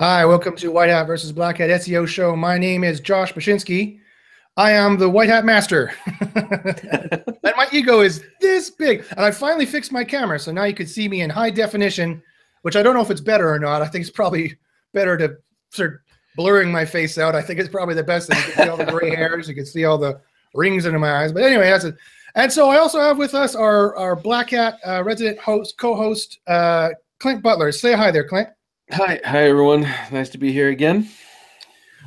Hi, welcome to White Hat versus Black Hat SEO show. My name is Josh Bachynski. I am the White Hat Master. and my ego is this big. And I finally fixed my camera. So now you can see me in high definition, which I don't know if it's better or not. I think it's probably better to start blurring my face out. I think it's probably the best thing. You can see all the gray hairs. You can see all the rings under my eyes. But anyway, that's it. And so I also have with us our, our Black Hat uh, resident host, co-host, uh, Clint Butler. Say hi there, Clint. Hi, hi everyone. Nice to be here again.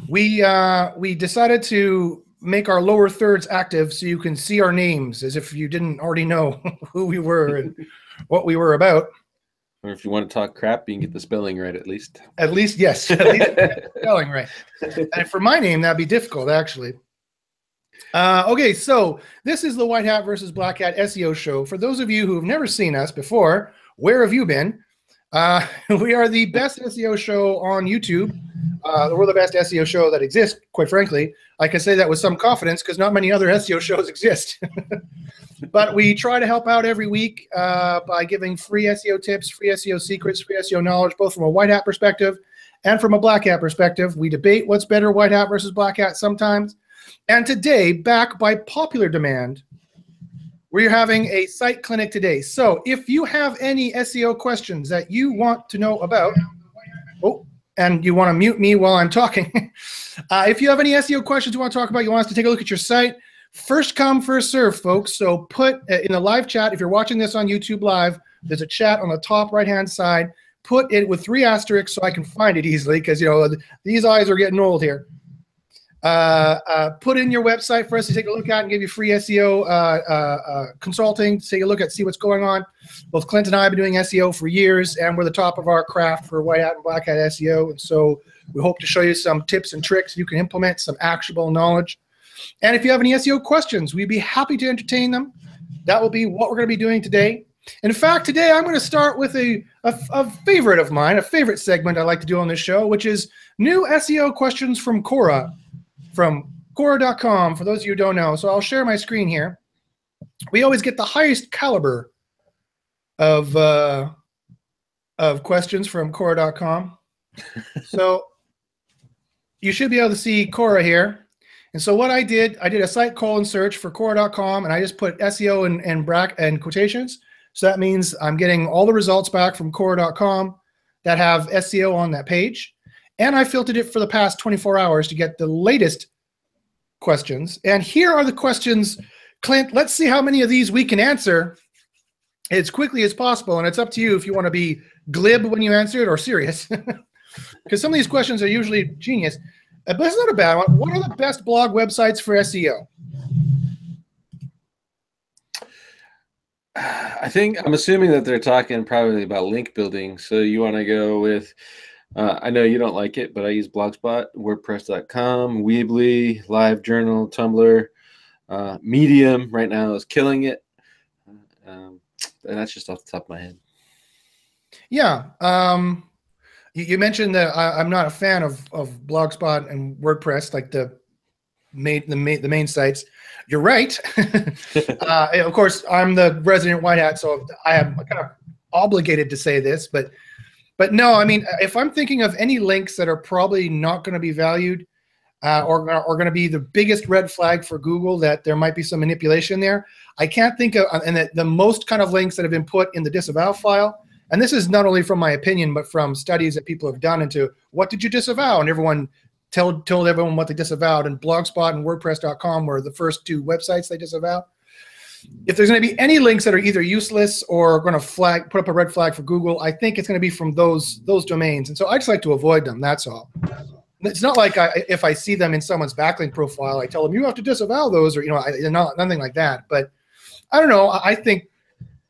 We uh, we decided to make our lower thirds active so you can see our names as if you didn't already know who we were and what we were about. Or if you want to talk crap, you can get the spelling right at least. At least, yes, at least spelling right. And for my name, that'd be difficult actually. Uh, okay, so this is the White Hat versus Black Hat SEO show. For those of you who have never seen us before, where have you been? Uh, we are the best SEO show on YouTube. Uh, we're the best SEO show that exists, quite frankly. I can say that with some confidence because not many other SEO shows exist. but we try to help out every week uh, by giving free SEO tips, free SEO secrets, free SEO knowledge, both from a white hat perspective and from a black hat perspective. We debate what's better, white hat versus black hat sometimes. And today, back by popular demand, we're having a site clinic today. So if you have any SEO questions that you want to know about, oh, and you want to mute me while I'm talking, uh, if you have any SEO questions you want to talk about, you want us to take a look at your site, first come, first serve, folks. So put uh, in the live chat, if you're watching this on YouTube Live, there's a chat on the top right-hand side. Put it with three asterisks so I can find it easily because, you know, these eyes are getting old here. Uh, uh, put in your website for us to take a look at and give you free SEO uh, consulting to take a look at, see what's going on. Both Clint and I have been doing SEO for years, and we're the top of our craft for white hat and black hat SEO. And so we hope to show you some tips and tricks you can implement, some actionable knowledge. And if you have any SEO questions, we'd be happy to entertain them. That will be what we're going to be doing today. In fact, today I'm going to start with a, a, a favorite of mine, a favorite segment I like to do on this show, which is new SEO questions from Quora from Quora.com, for those of you who don't know. So I'll share my screen here. We always get the highest caliber of uh, of questions from Quora.com. so you should be able to see Quora here. And so what I did, I did a site colon search for Quora.com, and I just put SEO and and, brack and quotations. So that means I'm getting all the results back from Quora.com that have SEO on that page. And I filtered it for the past 24 hours to get the latest questions. And here are the questions, Clint. Let's see how many of these we can answer as quickly as possible. And it's up to you if you want to be glib when you answer it or serious. Because some of these questions are usually genius. Uh, but it's not a bad one. What are the best blog websites for SEO? I think I'm assuming that they're talking probably about link building. So you want to go with uh, I know you don't like it, but I use Blogspot, WordPress.com, Weebly, LiveJournal, Tumblr, uh, Medium. Right now is killing it, um, and that's just off the top of my head. Yeah, um, you, you, mentioned that I, am not a fan of of Blogspot and WordPress, like the main the main the main sites. You're right. uh, of course, I'm the resident white hat, so I am kind of obligated to say this, but but no, I mean, if I'm thinking of any links that are probably not going to be valued uh, or are going to be the biggest red flag for Google that there might be some manipulation there, I can't think of, and the, the most kind of links that have been put in the disavow file, and this is not only from my opinion, but from studies that people have done into what did you disavow? And everyone told, told everyone what they disavowed, and Blogspot and WordPress.com were the first two websites they disavowed if there's going to be any links that are either useless or going to flag put up a red flag for Google, I think it's going to be from those those domains. And so I just like to avoid them. That's all. It's not like I, if I see them in someone's backlink profile, I tell them you have to disavow those, or you know, I, not nothing like that. But I don't know. I think,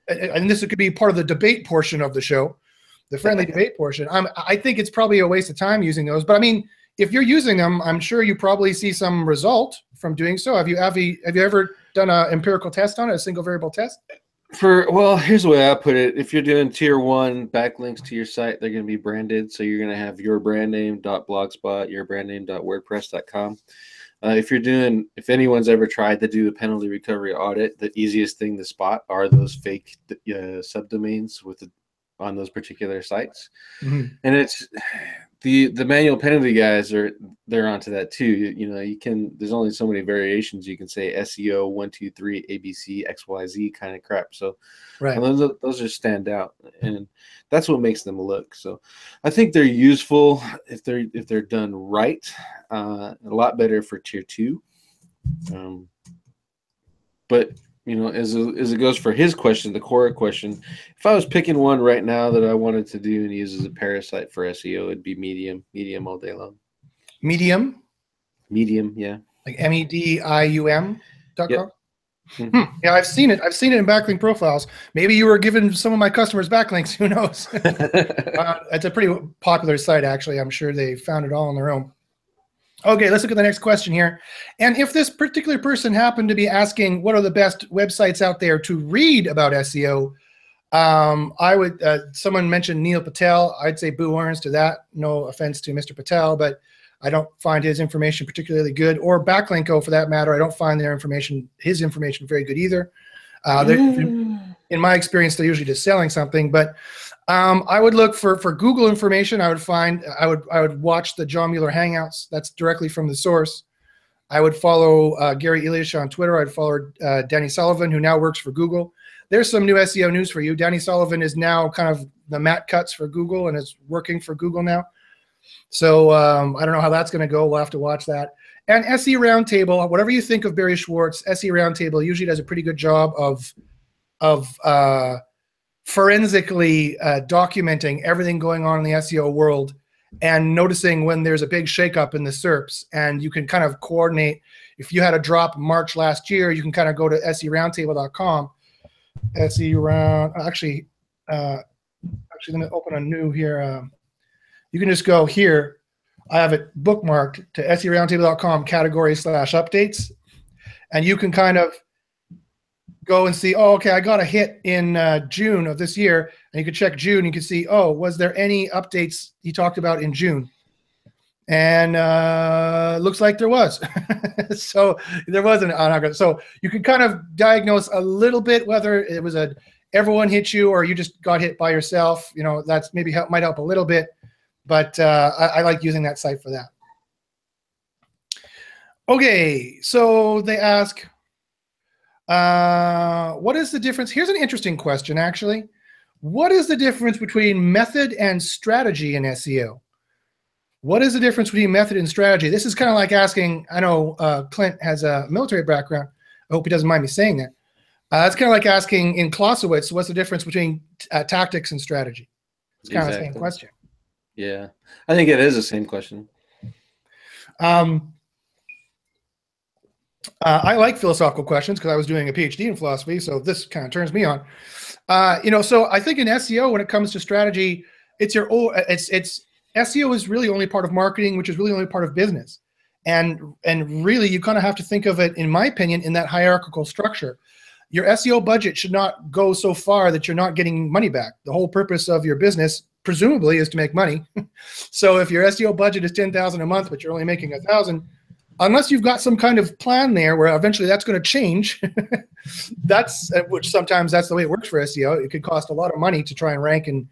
and this could be part of the debate portion of the show, the friendly debate portion. I'm, I think it's probably a waste of time using those. But I mean, if you're using them, I'm sure you probably see some result from doing so. Have you have you, have you ever done an empirical test on it, a single variable test? For well, here's the way I put it. If you're doing tier one backlinks to your site, they're going to be branded. So you're going to have your brand name blogspot, your brand name wordpress.com. Uh, if you're doing, if anyone's ever tried to do a penalty recovery audit, the easiest thing to spot are those fake uh, subdomains with the, on those particular sites, mm-hmm. and it's the the manual penalty guys are they're onto that too. You, you, know, you can there's only so many variations you can say SEO one two three ABC X Y Z kind of crap. So right, those those just stand out, and that's what makes them look. So I think they're useful if they're if they're done right. Uh, a lot better for tier two. Um, but you know, as as it goes for his question, the Quora question, if I was picking one right now that I wanted to do and use as a parasite for SEO, it'd be Medium, Medium all day long. Medium. Medium, yeah. Like M E D I U M dot com. Mm-hmm. Hmm. Yeah, I've seen it. I've seen it in backlink profiles. Maybe you were giving some of my customers backlinks. Who knows? uh, it's a pretty popular site, actually. I'm sure they found it all on their own. Okay, let's look at the next question here. And if this particular person happened to be asking what are the best websites out there to read about SEO, um, I would, uh, someone mentioned Neil Patel. I'd say Boo Earns to that. No offense to Mr. Patel, but I don't find his information particularly good, or Backlinko for that matter. I don't find their information, his information, very good either. Uh, mm. In my experience, they're usually just selling something, but um, I would look for for Google information. I would find I would I would watch the John Mueller Hangouts. That's directly from the source. I would follow uh, Gary Illyes on Twitter. I'd follow uh, Danny Sullivan, who now works for Google. There's some new SEO news for you. Danny Sullivan is now kind of the Matt Cutts for Google and is working for Google now. So um, I don't know how that's going to go. We'll have to watch that. And SE Roundtable, whatever you think of Barry Schwartz, SE Roundtable usually does a pretty good job of of uh, forensically uh, documenting everything going on in the SEO world and noticing when there's a big shakeup in the SERPs. And you can kind of coordinate. If you had a drop March last year, you can kind of go to seroundtable.com. SE round, actually, uh, actually, let me open a new here. Um, you can just go here. I have it bookmarked to seroundtable.com category slash updates. And you can kind of go and see, oh, okay, I got a hit in uh, June of this year, and you could check June. You could see, oh, was there any updates he talked about in June? And uh, looks like there was. so there was an on So you can kind of diagnose a little bit whether it was a everyone hit you or you just got hit by yourself. You know, that's maybe help might help a little bit, but uh, I, I like using that site for that. Okay, so they ask, uh, what is the difference? Here's an interesting question, actually. What is the difference between method and strategy in SEO? What is the difference between method and strategy? This is kind of like asking, I know uh, Clint has a military background. I hope he doesn't mind me saying that. Uh, it's kind of like asking in Clausewitz, what's the difference between uh, tactics and strategy? It's kind exactly. of the same question. Yeah, I think it is the same question. Um, uh, I like philosophical questions because I was doing a PhD in philosophy, so this kind of turns me on. Uh, you know, so I think in SEO, when it comes to strategy, it's your it's it's SEO is really only part of marketing, which is really only part of business, and and really you kind of have to think of it, in my opinion, in that hierarchical structure. Your SEO budget should not go so far that you're not getting money back. The whole purpose of your business, presumably, is to make money. so if your SEO budget is ten thousand a month, but you're only making a thousand, unless you've got some kind of plan there where eventually that's going to change that's uh, which sometimes that's the way it works for seo it could cost a lot of money to try and rank in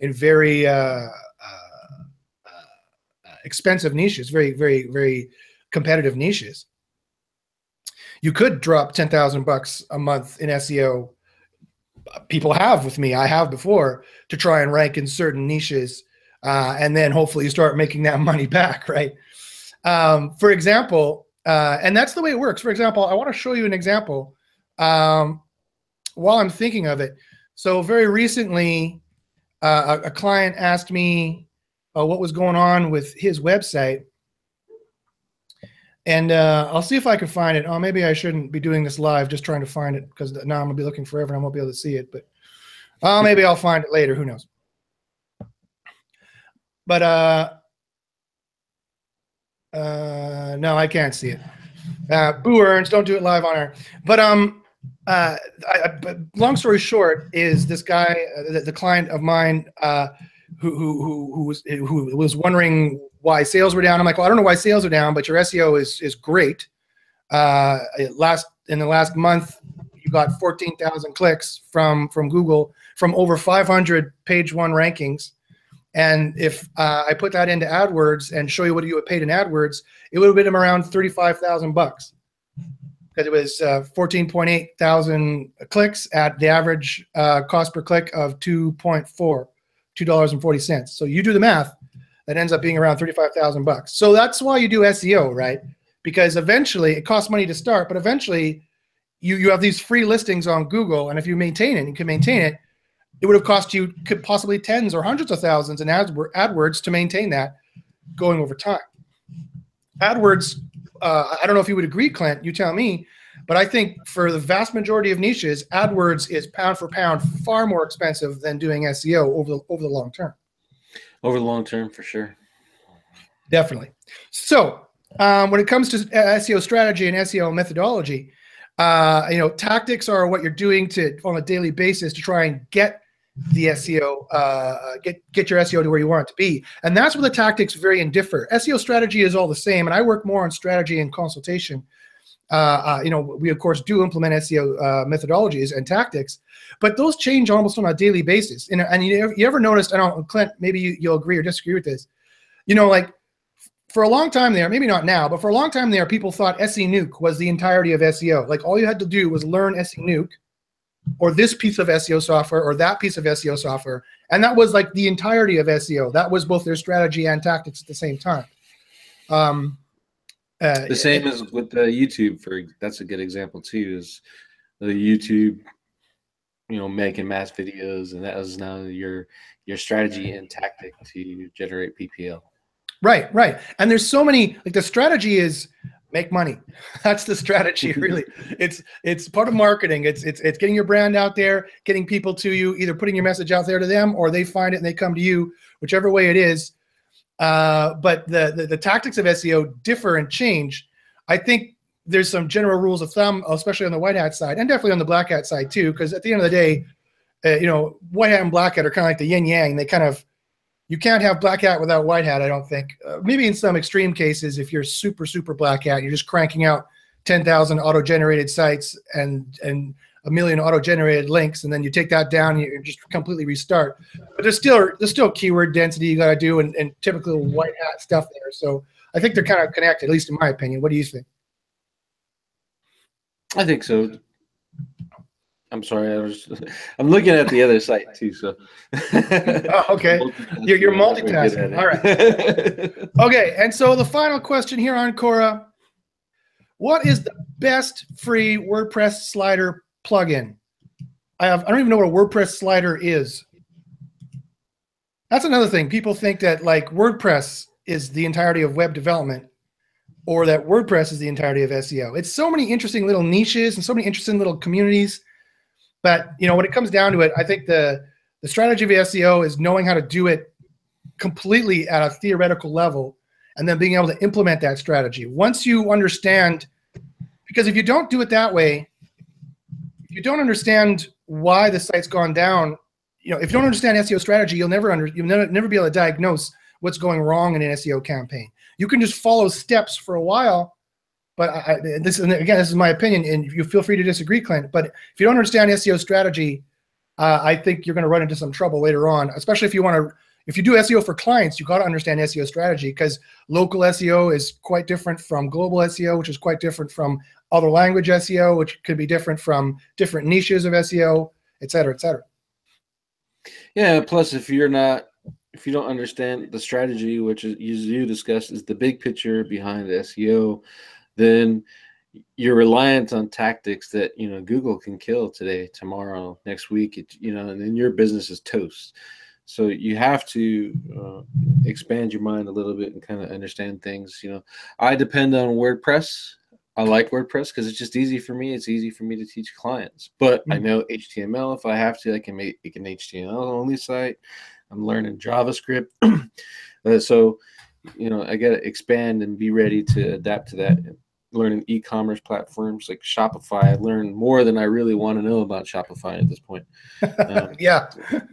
in very uh, uh, uh, expensive niches very very very competitive niches. You could drop 10,000 bucks a month in seo people have with me i have before to try and rank in certain niches uh, and then hopefully you start making that money back right um, for example, uh, and that's the way it works. For example, I want to show you an example um, while I'm thinking of it. So very recently, uh, a, a, client asked me uh, what was going on with his website. And uh, I'll see if I can find it. Oh, maybe I shouldn't be doing this live, just trying to find it because now I'm gonna be looking forever and I won't be able to see it. But uh, maybe I'll find it later. Who knows? But uh, no, I can't see it. Uh, Boo Earns, don't do it live on air. But um, uh, I, I, long story short, is this guy, uh, the, the, client of mine, uh, who, who who who was who was wondering why sales were down. I'm like, well, I don't know why sales are down, but your SEO is is great. Uh, last in the last month, you got 14,000 clicks from from Google from over 500 page one rankings And if uh, I put that into AdWords and show you what you would paid in AdWords, it would have been around thirty-five thousand bucks because it was uh, fourteen point eight thousand clicks at the average uh, cost per click of two point four, two dollars and forty cents. So you do the math, that ends up being around thirty-five thousand bucks. So that's why you do SEO, right? Because eventually it costs money to start, but eventually you you have these free listings on Google, and if you maintain it, you can maintain it. It would have cost you could possibly tens or hundreds of thousands in AdWords to maintain that going over time. AdWords, uh, I don't know if you would agree, Clint. You tell me, but I think for the vast majority of niches, AdWords is pound for pound far more expensive than doing SEO over the over the long term. Over the long term, for sure. Definitely. So um, when it comes to SEO strategy and SEO methodology, uh, you know, tactics are what you're doing to on a daily basis to try and get the SEO, uh, get get your SEO to where you want it to be, and that's where the tactics vary and differ. SEO strategy is all the same, and I work more on strategy and consultation. Uh, uh, you know, we of course do implement SEO uh, methodologies and tactics, but those change almost on a daily basis. And, and you, you ever noticed? I don't, Clint, maybe you, you'll agree or disagree with this. You know, like for a long time there, maybe not now, but for a long time there, people thought SE Nuke was the entirety of SEO. Like all you had to do was learn SE Nuke or this piece of SEO software or that piece of SEO software. And that was like the entirety of SEO. That was both their strategy and tactics at the same time. Um, uh, the same as with the YouTube for that's a good example too is the YouTube you know making mass videos and that was now your your strategy and tactic to generate PPL. Right, right. And there's so many like the strategy is make money. That's the strategy really. it's it's part of marketing. It's it's it's getting your brand out there, getting people to you, either putting your message out there to them or they find it and they come to you, whichever way it is. Uh, but the, the the tactics of SEO differ and change. I think there's some general rules of thumb, especially on the white hat side and definitely on the black hat side too, because at the end of the day, uh, you know, white hat and black hat are kind of like the yin yang. They kind of you can't have black hat without white hat. I don't think. Uh, maybe in some extreme cases, if you're super super black hat, you're just cranking out ten thousand auto generated sites and and a million auto generated links, and then you take that down you just completely restart. But there's still there's still keyword density you got to do and, and typical white hat stuff there. So I think they're kind of connected, at least in my opinion. What do you think? I think so. I'm sorry. I was. I'm looking at the other site too. So. oh, okay. You're, you're multitasking. All right. okay. And so the final question here on Quora: What is the best free WordPress slider plugin? I have. I don't even know what a WordPress slider is. That's another thing. People think that like WordPress is the entirety of web development or that WordPress is the entirety of SEO. It's so many interesting little niches and so many interesting little communities but you know, when it comes down to it, I think the the strategy of SEO is knowing how to do it completely at a theoretical level and then being able to implement that strategy. Once you understand, because if you don't do it that way, if you don't understand why the site's gone down, you know, if you don't understand SEO strategy, you'll never under you'll never, never be able to diagnose what's going wrong in an SEO campaign. You can just follow steps for a while but I, this and again, this is my opinion, and you feel free to disagree, Clint. But if you don't understand SEO strategy, uh, I think you're going to run into some trouble later on, especially if you want to. If you do SEO for clients, you got to understand SEO strategy because local SEO is quite different from global SEO, which is quite different from other language SEO, which could be different from different niches of SEO, et cetera, et cetera. Yeah. Plus, if you're not, if you don't understand the strategy, which is you discussed, is the big picture behind SEO then you're reliant on tactics that you know Google can kill today, tomorrow, next week. It, you know, and then your business is toast. So you have to uh, expand your mind a little bit and kind of understand things. You know, I depend on WordPress. I like WordPress because it's just easy for me. It's easy for me to teach clients. But mm-hmm. I know HTML. If I have to, I can make, make an HTML only site. I'm learning JavaScript. uh, so, you know, I got to expand and be ready to adapt to that learning e-commerce platforms like Shopify. I learned more than I really want to know about Shopify at this point. Um, yeah,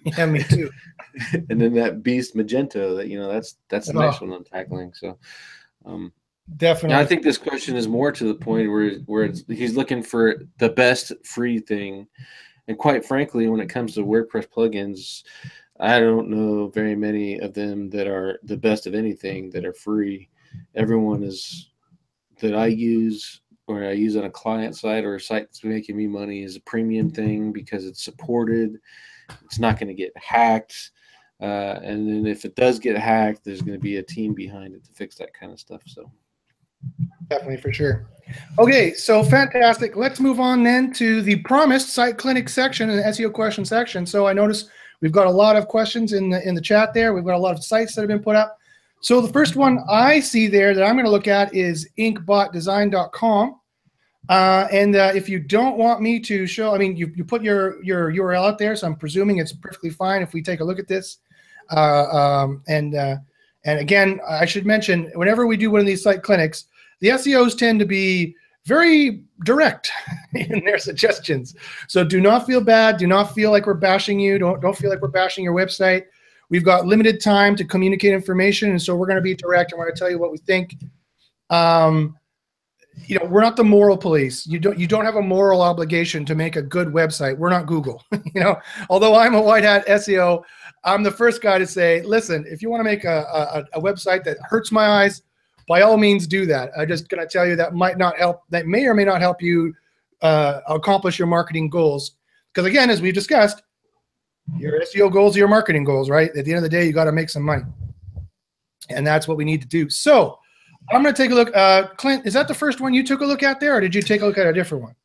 yeah, me too. and then that beast Magento. That you know, that's that's the oh. next one I'm tackling. So, um, definitely. I think this question is more to the point where where he's looking for the best free thing, and quite frankly, when it comes to WordPress plugins. I don't know very many of them that are the best of anything that are free. Everyone is that I use or I use on a client side or a site that's making me money is a premium thing because it's supported. It's not going to get hacked. Uh, and then if it does get hacked, there's going to be a team behind it to fix that kind of stuff. So definitely for sure. Okay, so fantastic. Let's move on then to the promised site clinic section and the SEO question section. So I notice we've got a lot of questions in the in the chat there. We've got a lot of sites that have been put up. So the first one I see there that I'm going to look at is inkbotdesign.com. Uh, and uh, if you don't want me to show, I mean, you, you put your, your URL out there, so I'm presuming it's perfectly fine if we take a look at this. Uh, um, and uh, and again, I should mention, whenever we do one of these site clinics, the SEOs tend to be very direct in their suggestions. So do not feel bad. Do not feel like we're bashing you. Don't don't feel like we're bashing your website. We've got limited time to communicate information, and so we're going to be direct we're going to tell you what we think. Um, you know, we're not the moral police. You don't you don't have a moral obligation to make a good website. We're not Google. you know, although I'm a white hat SEO, I'm the first guy to say, listen, if you want to make a, a, a website that hurts my eyes, by all means do that. I'm just going to tell you that might not help. That may or may not help you uh, accomplish your marketing goals. Because again, as we've discussed, your SEO goals are your marketing goals, right? At the end of the day, you got to make some money, and that's what we need to do. So I'm going to take a look. Uh, Clint, is that the first one you took a look at there, or did you take a look at a different one?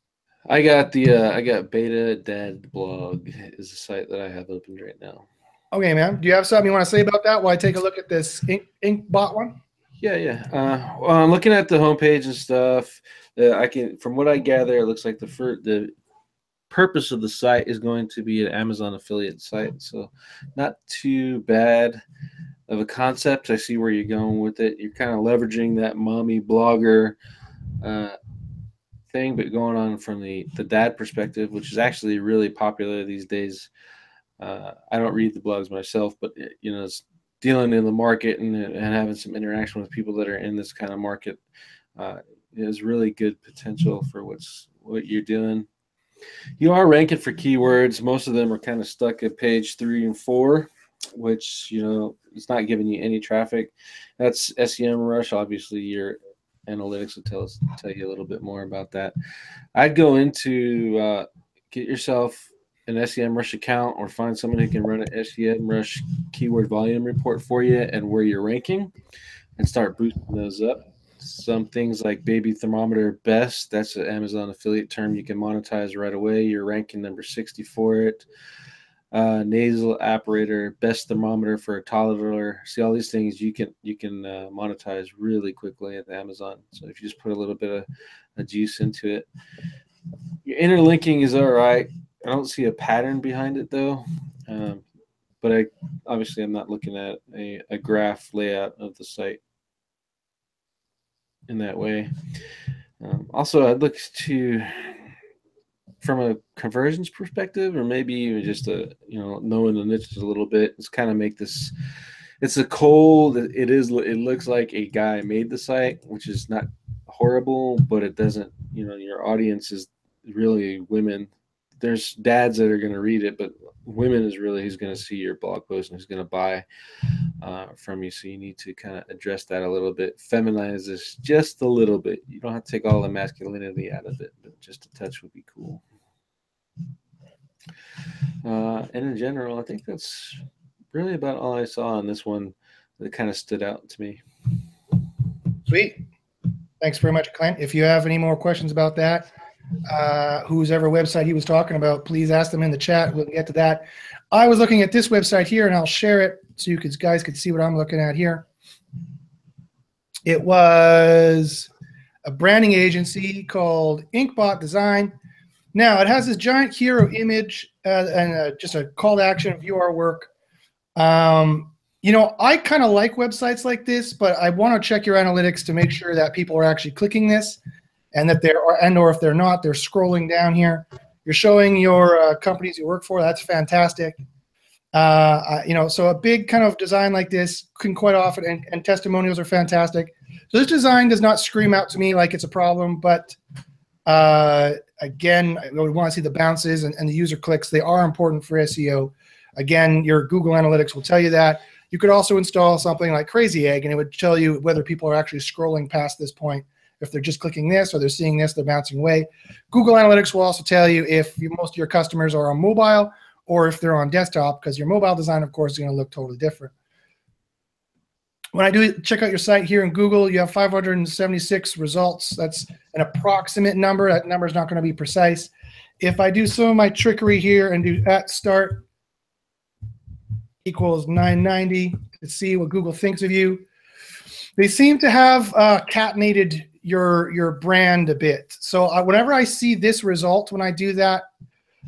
I got the uh, I got Beta Dad blog is the site that I have opened right now. Okay, man. Do you have something you want to say about that? While I take a look at this Ink, Inkbot one. Yeah, yeah. Uh, well, I'm looking at the homepage and stuff. Uh, I can, from what I gather, it looks like the fir- the purpose of the site is going to be an Amazon affiliate site. So, not too bad of a concept. I see where you're going with it. You're kind of leveraging that mommy blogger uh, thing, but going on from the the dad perspective, which is actually really popular these days. Uh, I don't read the blogs myself, but you know, it's dealing in the market and, and having some interaction with people that are in this kind of market uh, is really good potential for what's what you're doing. You are ranking for keywords. Most of them are kind of stuck at page three and four, which you know it's not giving you any traffic. That's SEMrush. Obviously, your analytics will tell us tell you a little bit more about that. I'd go into uh, get yourself an SEMrush account or find someone who can run an SEMrush keyword volume report for you and where you're ranking and start boosting those up. Some things like baby thermometer best, that's an Amazon affiliate term you can monetize right away. You're ranking number 60 for it. Uh, nasal aspirator, best thermometer for a toddler. See all these things you can you can uh, monetize really quickly at Amazon. So if you just put a little bit of, of juice into it, your interlinking is all right. I don't see a pattern behind it though. Um, but I obviously I'm not looking at a, a graph layout of the site in that way. Um, also, I'd look to from a conversions perspective, or maybe even just a you know knowing the niches a little bit. It's kind of make this. It's a cold. It is. It looks like a guy made the site, which is not horrible, but it doesn't. You know, your audience is really women there's dads that are going to read it, but women is really who's going to see your blog post and who's going to buy uh, from you. So you need to kind of address that a little bit, feminize this just a little bit. You don't have to take all the masculinity out of it, but just a touch would be cool. Uh, and in general, I think that's really about all I saw on this one that kind of stood out to me. Sweet. Thanks very much, Clint. If you have any more questions about that, uh, whose ever website he was talking about, please ask them in the chat. We'll get to that. I was looking at this website here, and I'll share it so you guys could see what I'm looking at here. It was a branding agency called Inkbot Design. Now it has this giant hero image uh, and uh, just a call to action view our work. Um, you know, I kind of like websites like this, but I want to check your analytics to make sure that people are actually clicking this and that they're and or if they're not, they're scrolling down here. You're showing your uh, companies you work for. That's fantastic. Uh, you know, so a big kind of design like this can quite often, and, and testimonials are fantastic. So this design does not scream out to me like it's a problem, but uh, again, would want to see the bounces and, and, the user clicks. They are important for SEO. Again, your Google Analytics will tell you that. You could also install something like Crazy Egg, and it would tell you whether people are actually scrolling past this point. If they're just clicking this or they're seeing this, they're bouncing away. Google Analytics will also tell you if you, most of your customers are on mobile or if they're on desktop, because your mobile design, of course, is going to look totally different. When I do check out your site here in Google, you have 576 results. That's an approximate number. That number is not going to be precise. If I do some of my trickery here and do at start equals 990 to see what Google thinks of you, they seem to have uh, catnated your your brand a bit. So uh, whenever I see this result, when I do that,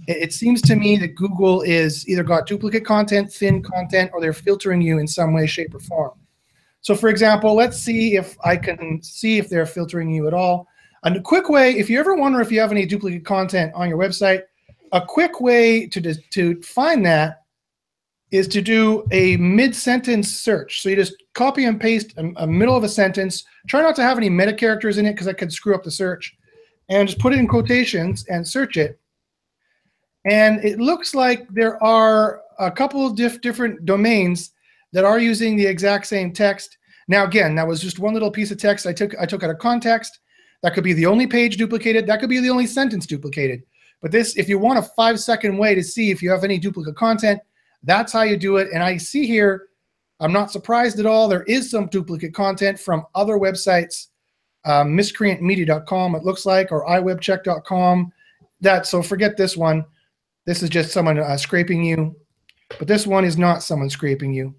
it, seems to me that Google is either got duplicate content, thin content, or they're filtering you in some way, shape, or form. So for example, let's see if I can see if they're filtering you at all. And a quick way, if you ever wonder if you have any duplicate content on your website, a quick way to, to find that is to do a mid-sentence search. So you just copy and paste a, a, middle of a sentence. Try not to have any meta characters in it because that could screw up the search. And just put it in quotations and search it. And it looks like there are a couple of diff different domains that are using the exact same text. Now, again, that was just one little piece of text I took I took out of context. That could be the only page duplicated. That could be the only sentence duplicated. But this, if you want a five second way to see if you have any duplicate content, that's how you do it. And I see here, I'm not surprised at all. There is some duplicate content from other websites, um, miscreantmedia.com, it looks like, or iwebcheck.com. That so forget this one. This is just someone uh, scraping you, but this one is not someone scraping you.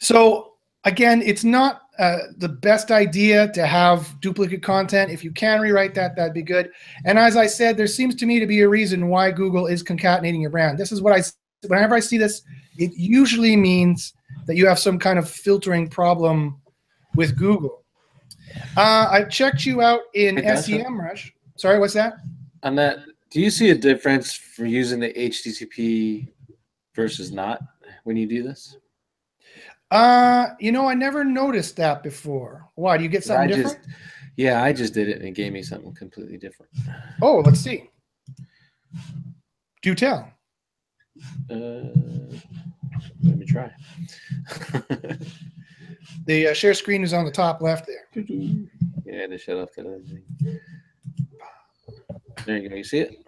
So again, it's not uh, the best idea to have duplicate content. If you can rewrite that, that'd be good. And as I said, there seems to me to be a reason why Google is concatenating your brand. This is what I, whenever I see this, it usually means that you have some kind of filtering problem with Google. Uh, I checked you out in SEMrush. Sorry, what's that? On that, do you see a difference for using the HTTP versus not when you do this? Uh, you know, I never noticed that before. Why? Do you get something I different? Just, yeah, I just did it and it gave me something completely different. Oh, let's see. Do tell. Uh, let me try. the uh, share screen is on the top left there. Yeah, to shut off that other thing. There you go. You see it?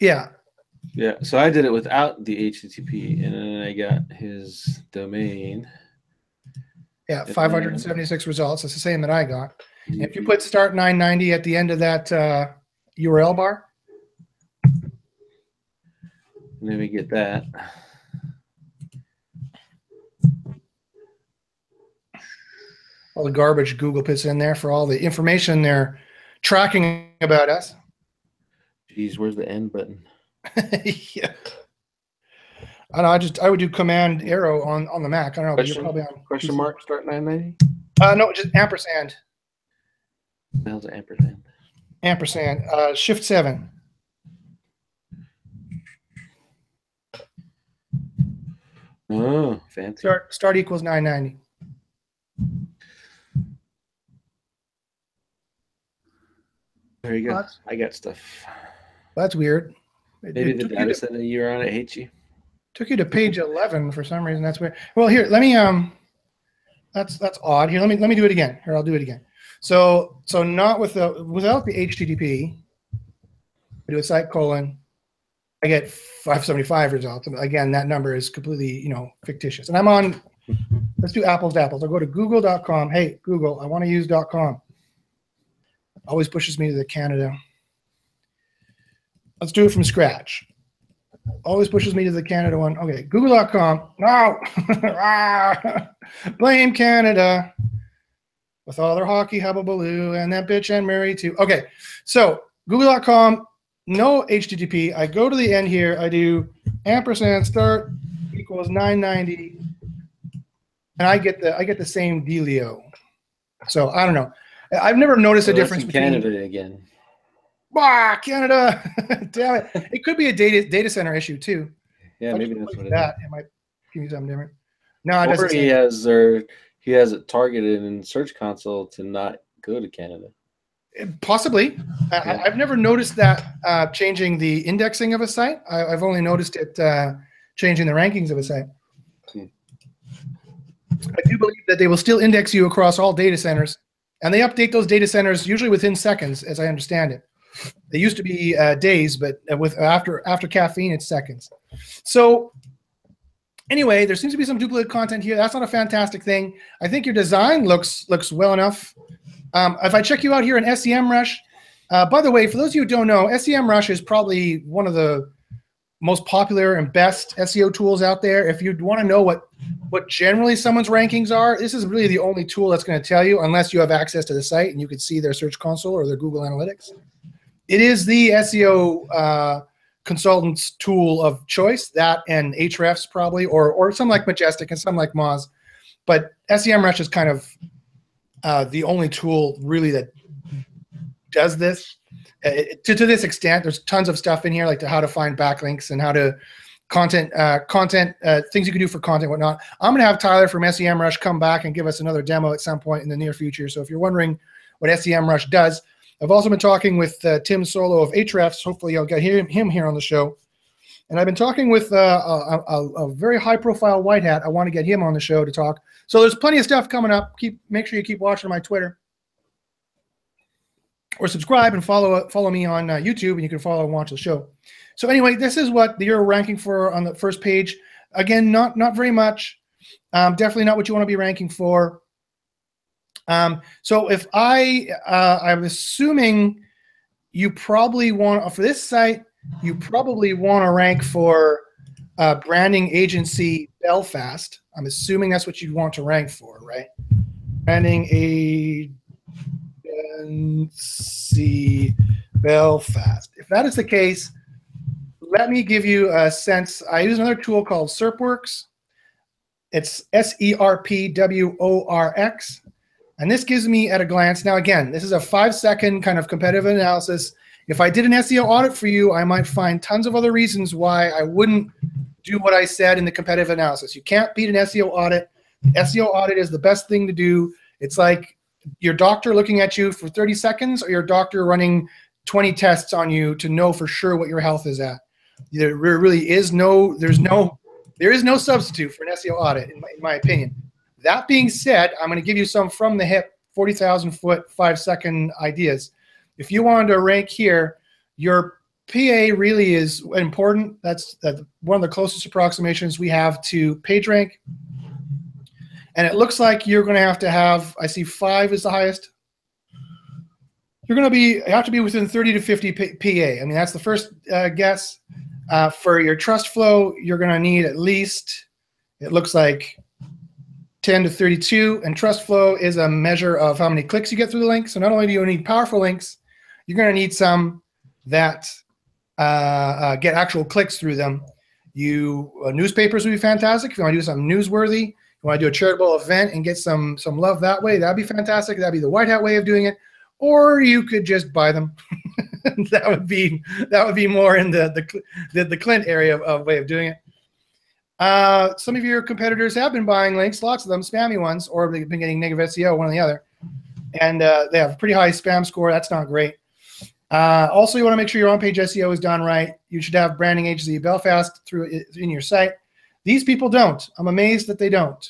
Yeah. Yeah, so I did it without the HTTP, and then I got his domain. Yeah, 576 results. That's the same that I got. If you put start 990 at the end of that uh, URL bar, let me get that. All the garbage Google puts in there for all the information they're tracking about us. Geez, where's the end button? yeah. I know. I just I would do Command Arrow on on the Mac. I don't know. Question, you're probably on question mark start nine ninety. Uh, no, just ampersand. How's ampersand? Ampersand. Uh, shift seven. Oh, fancy. Start start equals nine ninety. There you go. I got stuff. That's weird. It, Maybe it the data center you're on, it hates you. Took you to page 11 for some reason. That's weird. Well, here, let me, um, that's, that's odd. Here, let me, let me do it again. Here, I'll do it again. So, so not with the, without the HTTP, I do a site colon, I get 575 results. Again, that number is completely, you know, fictitious. And I'm on, let's do apples to apples. I'll go to google.com. Hey, Google, I want to use .com. Always pushes me to the Canada. Let's do it from scratch. Always pushes me to the Canada one. Okay, google.com. No. Ah. Blame Canada with all their hockey hubbubaloo and that bitch Anne Murray too. Okay, so google.com, no HTTP. I go to the end here. I do ampersand start equals 990, and I get the I get the same dealio. So I don't know. I've never noticed a difference between Canada again. Bah, Canada. Damn it. It could be a data data center issue too. Yeah, maybe that's what that. It, it might give you something different. No, it doesn't. he has or he has it targeted in Search Console to not go to Canada. Possibly. I, I've never noticed that uh, changing the indexing of a site. I, I've only noticed it uh, changing the rankings of a site. Hmm. I do believe that they will still index you across all data centers, and they update those data centers usually within seconds, as I understand it. They used to be uh, days, but uh, with after after caffeine, it's seconds. So anyway, there seems to be some duplicate content here. That's not a fantastic thing. I think your design looks looks well enough. Um, if I check you out here in SEMrush, uh, by the way, for those of you who don't know, SEMrush is probably one of the most popular and best SEO tools out there. If you want to know what what generally someone's rankings are, this is really the only tool that's going to tell you, unless you have access to the site and you can see their Search Console or their Google Analytics. It is the SEO uh, consultant's tool of choice. That and Ahrefs probably, or or some like Majestic and some like Moz. But SEMrush is kind of uh, the only tool really that does this. Uh, to, to this extent, there's tons of stuff in here, like to how to find backlinks and how to content, uh, content uh, things you can do for content, whatnot. I'm gonna have Tyler from SEMrush come back and give us another demo at some point in the near future. So if you're wondering what SEMrush does, I've also been talking with uh, Tim Soulo of Ahrefs. Hopefully, I'll get him, him here on the show. And I've been talking with uh, a, a, a, very high-profile white hat. I want to get him on the show to talk. So there's plenty of stuff coming up. Keep make sure you keep watching my Twitter or subscribe and follow follow me on uh, YouTube, and you can follow and watch the show. So anyway, this is what you're ranking for on the first page. Again, not not very much. Um, definitely not what you want to be ranking for. Um, so if I, uh, I'm assuming you probably want for this site, you probably want to rank for uh, branding agency Belfast. I'm assuming that's what you want to rank for, right? Branding agency Belfast. If that is the case, let me give you a sense. I use another tool called SERPWorx. It's S E R P W O R X. And this gives me at a glance, now again, this is a five second kind of competitive analysis. If I did an SEO audit for you, I might find tons of other reasons why I wouldn't do what I said in the competitive analysis. You can't beat an SEO audit. SEO audit is the best thing to do. It's like your doctor looking at you for 30 seconds or your doctor running 20 tests on you to know for sure what your health is at. There really is no, there's no, there is no substitute for an SEO audit, in my, in my opinion. That being said, I'm going to give you some from the hip, 40,000 foot, five second ideas. If you wanted to rank here, your PA really is important. That's one of the closest approximations we have to PageRank. And it looks like you're going to have to have, I see five is the highest. You're going to be, have to be within 30 to 50 PA. I mean, that's the first uh, guess. Uh, for your trust flow, you're going to need at least, it looks like 10 to 32. And trust flow is a measure of how many clicks you get through the link. So not only do you need powerful links, you're going to need some that uh, uh, get actual clicks through them. You uh, newspapers would be fantastic if you want to do something newsworthy. You want to do a charitable event and get some some love that way. That'd be fantastic. That'd be the white hat way of doing it. Or you could just buy them. that would be that would be more in the the the, the Clint area of, of way of doing it. Uh, some of your competitors have been buying links, lots of them, spammy ones, or they've been getting negative SEO, one or the other. And uh, they have a pretty high spam score. That's not great. Uh, also, you want to make sure your on-page SEO is done right. You should have branding agency Belfast through in your site. These people don't. I'm amazed that they don't.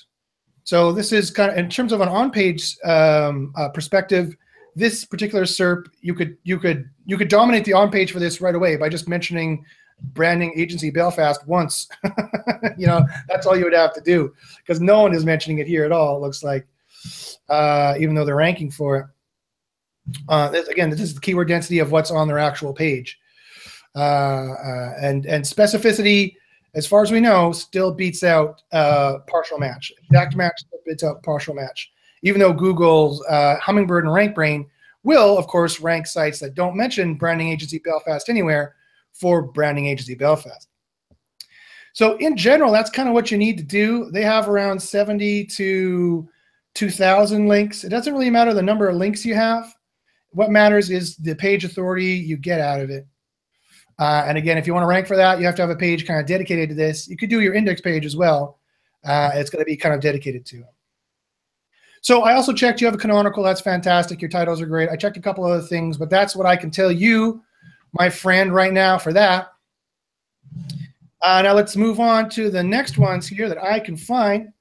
So this is kind of in terms of an on-page um, uh, perspective. This particular SERP, you could you could you could dominate the on-page for this right away by just mentioning branding agency Belfast once. you know, that's all you would have to do because no one is mentioning it here at all. It looks like, uh, even though they're ranking for it. Uh, this, again, this is the keyword density of what's on their actual page, uh, uh and and specificity, as far as we know, still beats out uh, partial match. Exact match beats out partial match. Even though Google's uh, Hummingbird and RankBrain will, of course, rank sites that don't mention branding agency Belfast anywhere for branding agency Belfast. So in general, that's kind of what you need to do. They have around 70 to 2,000 links. It doesn't really matter the number of links you have. What matters is the page authority you get out of it. Uh, and again, if you want to rank for that, you have to have a page kind of dedicated to this. You could do your index page as well. Uh, it's going to be kind of dedicated to. it. So I also checked you have a canonical. That's fantastic. Your titles are great. I checked a couple other things, but that's what I can tell you, my friend, right now for that. Uh, now let's move on to the next ones here that I can find.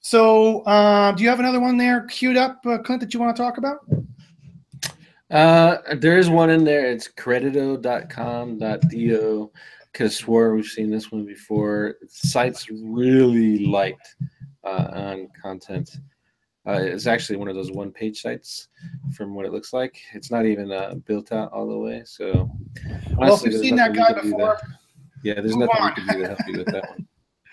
So, uh, do you have another one there queued up, uh, Clint, that you want to talk about? Uh, there is one in there. It's credito.com.do. Could have swore we've seen this one before. Site's really light uh, on content. Uh, it's actually one of those one-page sites, from what it looks like. It's not even uh, built out all the way. So, honestly, well, if you've seen that guy before, yeah, there's nothing on. we can do to help you with that one.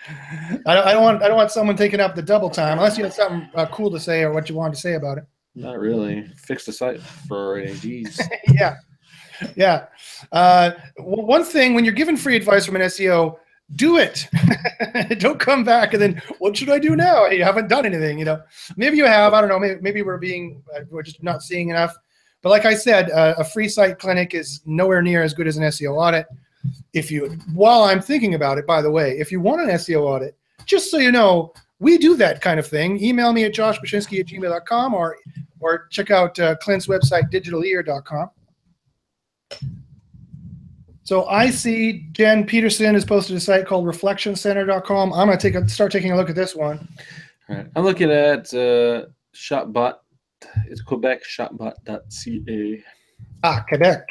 I don't, I don't want I don't want someone taking up the double time unless you have something uh, cool to say or what you wanted to say about it. Not really. Fix the site for AGs. yeah, yeah. Uh, one thing when you're given free advice from an SEO, do it. don't come back and then what should I do now? You haven't done anything. You know, maybe you have. I don't know. Maybe, maybe we're being uh, we're just not seeing enough. But like I said, uh, a free site clinic is nowhere near as good as an SEO audit. If you, while I'm thinking about it, by the way, if you want an SEO audit, just so you know, we do that kind of thing. Email me at joshbachynski at gmail.com or, or check out uh, Clint's website, digitalear.com. So I see Jen Peterson has posted a site called reflectioncenter.com. I'm going to take a, start taking a look at this one. All right. I'm looking at uh, Shopbot. It's Quebec shopbot.ca. Ah, Quebec.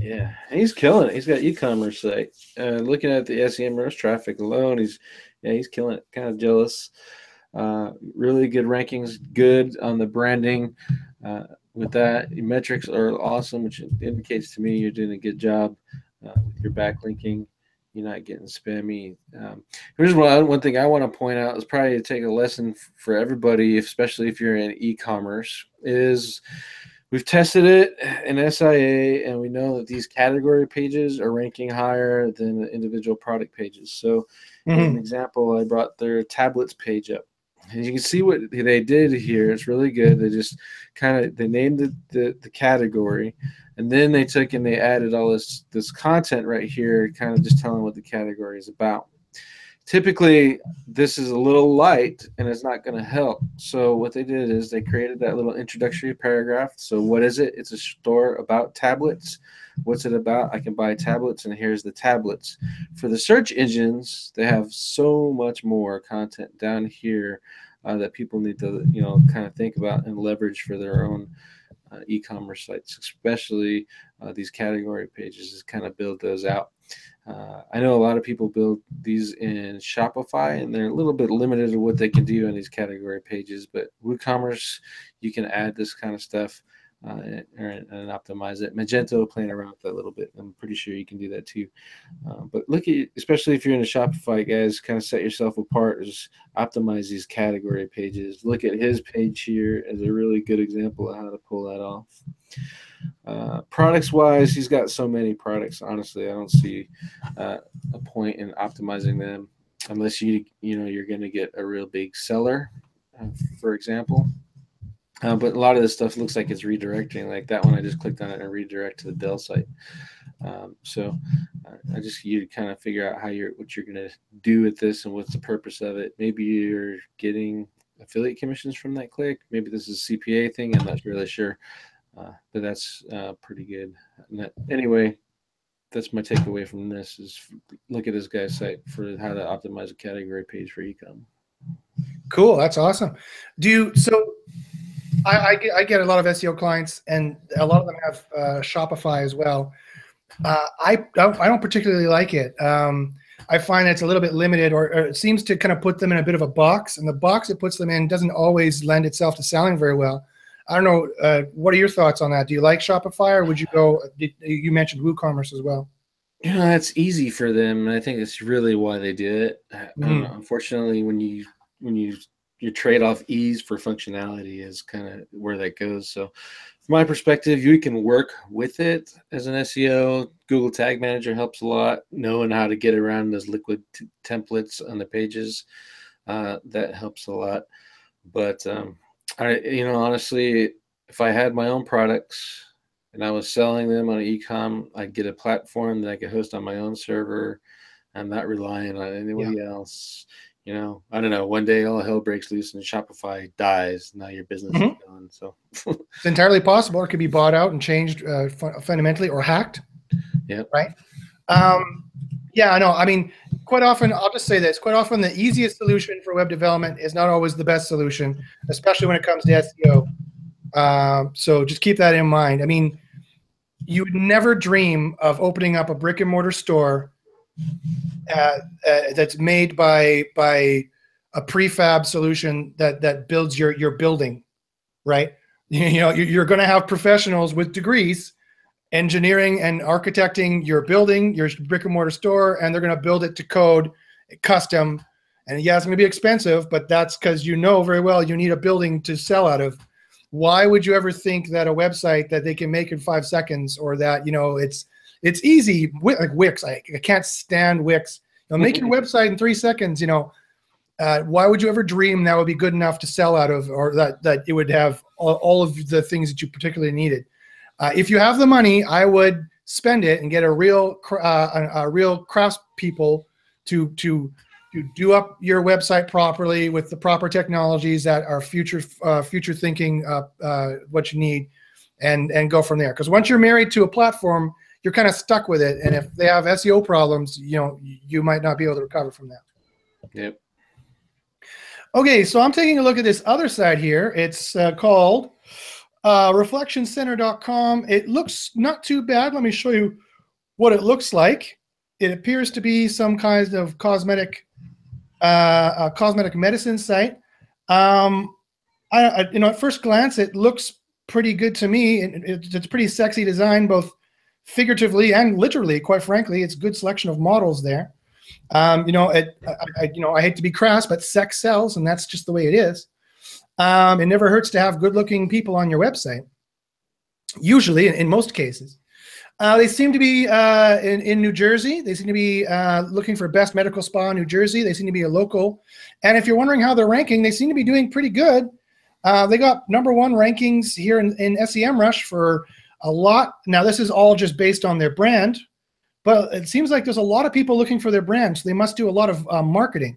Yeah, he's killing it. He's got e-commerce site. Uh, looking at the SEMrush traffic alone, he's yeah, he's killing it. Kind of jealous. Uh, really good rankings, good on the branding. Uh, with that, your metrics are awesome, which indicates to me you're doing a good job uh, with your backlinking. You're not getting spammy. Um, here's one, one thing I want to point out is probably to take a lesson for everybody, especially if you're in e-commerce, is we've tested it in SIA and we know that these category pages are ranking higher than individual product pages. So Mm-hmm. An example, I brought their tablets page up. And you can see what they did here. It's really good. They just kind of they named the, the, the category, and then they took and they added all this this content right here, kind of just telling what the category is about. Typically, this is a little light and it's not going to help. So what they did is they created that little introductory paragraph. So what is it? It's a store about tablets What's it about? I can buy tablets, and here's the tablets. For the search engines, they have so much more content down here uh, that people need to, you know, kind of think about and leverage for their own uh, e-commerce sites, especially uh, these category pages, is kind of build those out. Uh, I know a lot of people build these in Shopify, and they're a little bit limited to what they can do on these category pages. But WooCommerce, you can add this kind of stuff uh, and, and, optimize it. Magento playing around with that a little bit. I'm pretty sure you can do that too. Uh, but look at, especially if you're in a Shopify, guys, kind of set yourself apart. Is optimize these category pages. Look at his page here as a really good example of how to pull that off. Uh, products wise, he's got so many products. Honestly, I don't see uh, a point in optimizing them unless you you know you're going to get a real big seller, uh, for example. Uh, but a lot of this stuff looks like it's redirecting. Like that one, I just clicked on it and redirect to the Dell site. Um, so I just you kind of figure out how you're what you're gonna do with this and what's the purpose of it. Maybe you're getting affiliate commissions from that click. Maybe this is a CPA thing. I'm not really sure, uh, but that's uh, pretty good. That, anyway, that's my takeaway from this: is look at this guy's site for how to optimize a category page for ecom. Cool, that's awesome. Do you so? I, I, get, I get a lot of SEO clients, and a lot of them have uh, Shopify as well. Uh, I I don't particularly like it. Um, I find it's a little bit limited, or, or, it seems to kind of put them in a bit of a box, and the box it puts them in doesn't always lend itself to selling very well. I don't know. Uh, what are your thoughts on that? Do you like Shopify, or would you go? Did, you mentioned WooCommerce as well. You know, that's easy for them, and I think it's really why they do it. Mm. unfortunately, when you when you you trade off ease for functionality is kind of where that goes. So, from my perspective, you can work with it as an SEO. Google Tag Manager helps a lot. Knowing how to get around those liquid t- templates on the pages, uh, that helps a lot. But um, I, you know, honestly, if I had my own products and I was selling them on ecom, I'd get a platform that I could host on my own server. I'm not relying on anybody yeah. else you know, I don't know. One day all hell breaks loose and Shopify dies. Now your business Mhm. is gone. So It's entirely possible. It could be bought out and changed uh, fundamentally or hacked. Yeah. Right. Um, yeah, I know. I mean, quite often, I'll just say this: quite often, the easiest solution for web development is not always the best solution, especially when it comes to SEO. Um, so just keep that in mind. I mean, you would never dream of opening up a brick and mortar store uh, uh, that's made by by a prefab solution that that builds your your building, right? You know, you're going to have professionals with degrees, engineering and architecting your building, your brick and mortar store, and they're going to build it to code, custom. And yeah, it's going to be expensive, but that's because you know very well you need a building to sell out of. Why would you ever think that a website that they can make in five seconds, or that you know it's it's easy like Wix? I, I can't stand Wix. You know, make your website in three seconds. You know, uh, why would you ever dream that would be good enough to sell out of, or that that it would have all, all of the things that you particularly needed? Uh, if you have the money, I would spend it and get a real uh, a, a real crafts people to to to do up your website properly with the proper technologies that are future uh, future thinking uh, uh, what you need, and and go from there. Because once you're married to a platform, you're kind of stuck with it, and if they have SEO problems, you know you might not be able to recover from that. yep. Okay, so I'm taking a look at this other side here. It's uh, called uh, reflectioncenter.com. It looks not too bad. Let me show you what it looks like. It appears to be some kind of cosmetic, uh, cosmetic medicine site. Um, I, I, you know, at first glance, it looks pretty good to me. It, it, it's pretty sexy design, both figuratively and literally. Quite frankly, it's good selection of models there. Um, you know, it, I, I, you know, I hate to be crass, but sex sells, and that's just the way it is. Um, it never hurts to have good-looking people on your website. Usually, in, in most cases, uh, they seem to be uh, in in New Jersey. They seem to be uh, looking for best medical spa in New Jersey. They seem to be a local, and if you're wondering how they're ranking, they seem to be doing pretty good. Uh, they got number one rankings here in, in SEMrush for a lot. Now, this is all just based on their brand, but it seems like there's a lot of people looking for their brand, so they must do a lot of uh, marketing.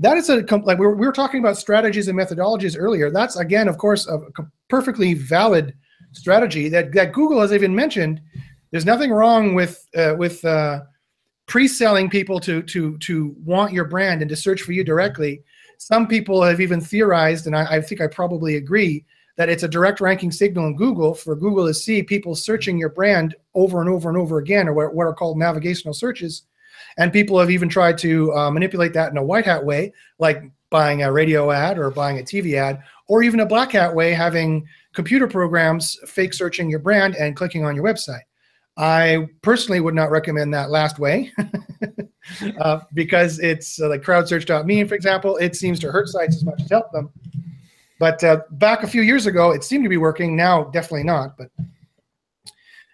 That is a like we were, we were talking about strategies and methodologies earlier. That's again, of course, a perfectly valid strategy that that Google has even mentioned. There's nothing wrong with uh, with uh, pre-selling people to to to want your brand and to search for you directly. Some people have even theorized, and I, I think I probably agree, that it's a direct ranking signal in Google for Google to see people searching your brand over and over and over again, or what, what are called navigational searches. And people have even tried to uh, manipulate that in a white hat way, like buying a radio ad or buying a TV ad, or even a black hat way, having computer programs fake searching your brand and clicking on your website. I personally would not recommend that last way uh, because it's uh, like crowdsearch.me, for example, it seems to hurt sites as much as help them. But uh, back a few years ago, it seemed to be working. Now, definitely not. But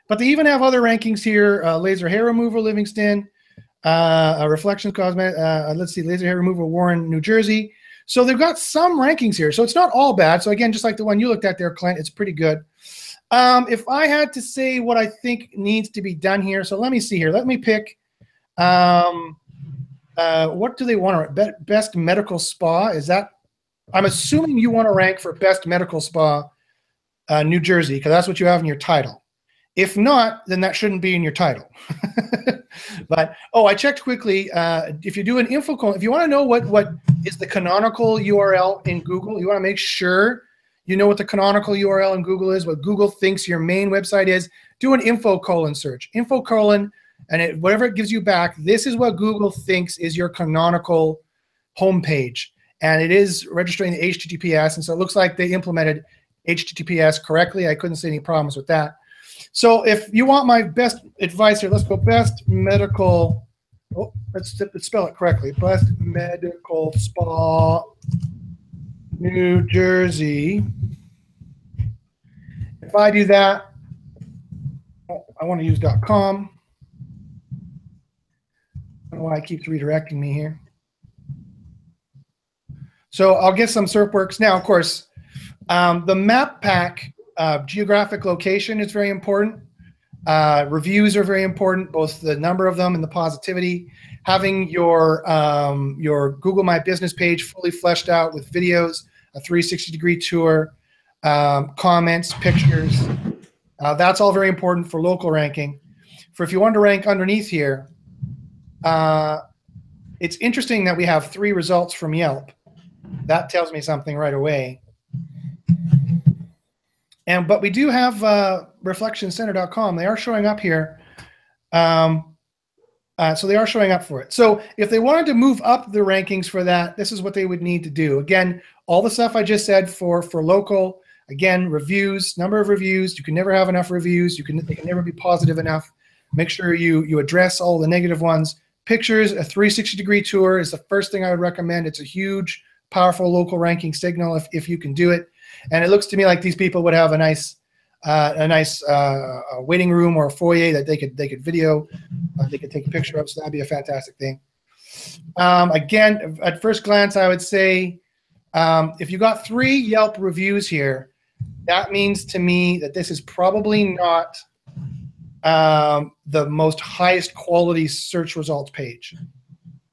but they even have other rankings here: uh, laser hair removal, Livingston, uh, a reflection cosmetic. Uh, let's see, laser hair removal, Warren, New Jersey. So they've got some rankings here. So it's not all bad. So again, just like the one you looked at there, Clint, it's pretty good. Um, if I had to say what I think needs to be done here, so let me see here. Let me pick. Um, uh, what do they want to Be- best medical spa? Is that? I'm assuming you want to rank for best medical spa, uh, New Jersey, because that's what you have in your title. If not, then that shouldn't be in your title. but oh, I checked quickly. Uh, if you do an info, if you want to know what what is the canonical URL in Google, you want to make sure you know what the canonical URL in Google is, what Google thinks your main website is. Do an info colon search. Info colon, and it, whatever it gives you back, this is what Google thinks is your canonical homepage, and it is registering the HTTPS, and so it looks like they implemented HTTPS correctly. I couldn't see any problems with that. So if you want my best advice here, let's go best medical. Oh, let's, let's spell it correctly. Best medical spa, New Jersey. If I do that, oh, I want to use .com. I don't know why it keeps redirecting me here. So I'll get some SERPWorx now. Of course, um, the map pack uh, geographic location is very important. Uh, reviews are very important, both the number of them and the positivity. Having your um, your Google My Business page fully fleshed out with videos, a 360 degree tour, um, comments, pictures. Uh, that's all very important for local ranking. For if you want to rank underneath here, uh, it's interesting that we have three results from Yelp. That tells me something right away. And but we do have uh, reflectioncenter.com. They are showing up here. Um, uh, so they are showing up for it. So if they wanted to move up the rankings for that, this is what they would need to do. Again, all the stuff I just said for for local. Again, reviews, number of reviews. You can never have enough reviews. You can they can never be positive enough. Make sure you you address all the negative ones. Pictures, a 360 degree tour is the first thing I would recommend. It's a huge, powerful local ranking signal if, if you can do it. And it looks to me like these people would have a nice uh, a nice uh, a waiting room or a foyer that they could they could video, uh, they could take a picture of. So that'd be a fantastic thing. Um, again, at first glance, I would say um, if you got three Yelp reviews here, that means to me that this is probably not um, the most highest quality search results page.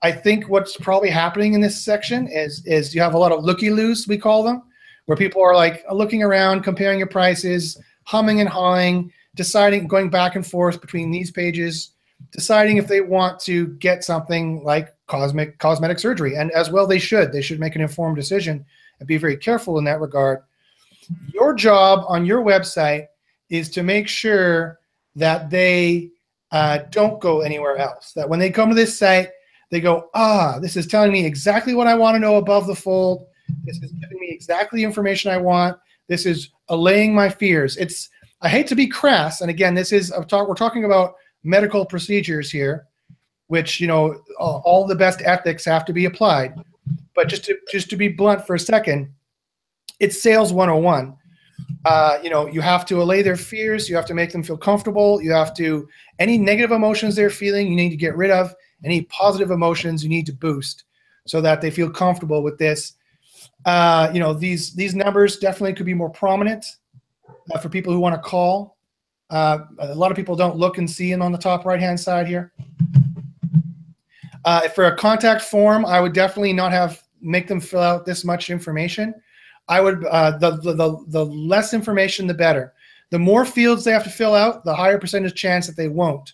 I think what's probably happening in this section is is you have a lot of looky loos, we call them, where people are like looking around, comparing your prices, humming and hawing, deciding, going back and forth between these pages, deciding if they want to get something like cosmic cosmetic surgery. And as well, they should. They should make an informed decision and be very careful in that regard. Your job on your website is to make sure that they uh, don't go anywhere else. That when they come to this site, they go, ah, this is telling me exactly what I want to know above the fold. This is giving me exactly the information I want. This is allaying my fears. It's I hate to be crass, and again, this is talk, we're talking about medical procedures here, which you know all the best ethics have to be applied. But just to just to be blunt for a second, it's sales 101 uh, you know, you have to allay their fears. You have to make them feel comfortable. You have to any negative emotions they're feeling, you need to get rid of. Any positive emotions, you need to boost so that they feel comfortable with this. Uh, you know, these these numbers definitely could be more prominent uh, for people who want to call. Uh, a lot of people don't look and see in on the top right hand side here. Uh, for a contact form, I would definitely not have make them fill out this much information. I would uh, the, the the less information, the better. The more fields they have to fill out, the higher percentage chance that they won't,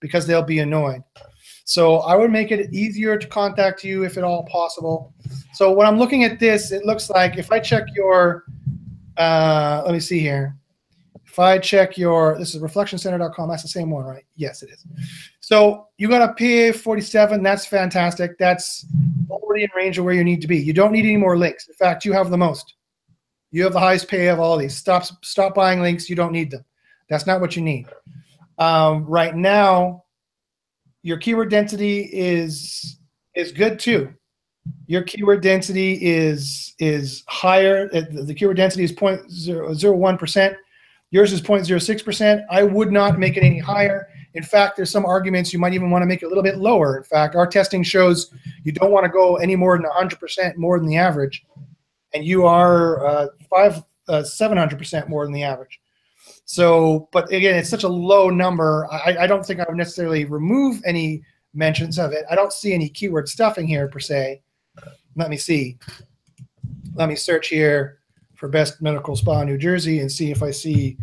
because they'll be annoyed. So I would make it easier to contact you if at all possible. So when I'm looking at this, it looks like if I check your, uh, let me see here. If I check your, this is reflectioncenter.com, that's the same one, right? Yes, it is. So you got a PA 47, that's fantastic. That's already in range of where you need to be. You don't need any more links. In fact, you have the most. You have the highest pay of all these. Stop, stop buying links. You don't need them. That's not what you need. Um, right now, your keyword density is is good too. Your keyword density is is higher. The keyword density is 0.001 percent Yours is 0.06%. I would not make it any higher. In fact, there's some arguments you might even want to make it a little bit lower. In fact, our testing shows you don't want to go any more than 100% more than the average, and you are uh, five, uh, 700% more than the average. So, but again, it's such a low number. I, I don't think I would necessarily remove any mentions of it. I don't see any keyword stuffing here per se. Let me see. Let me search here for best medical spa in New Jersey and see if I see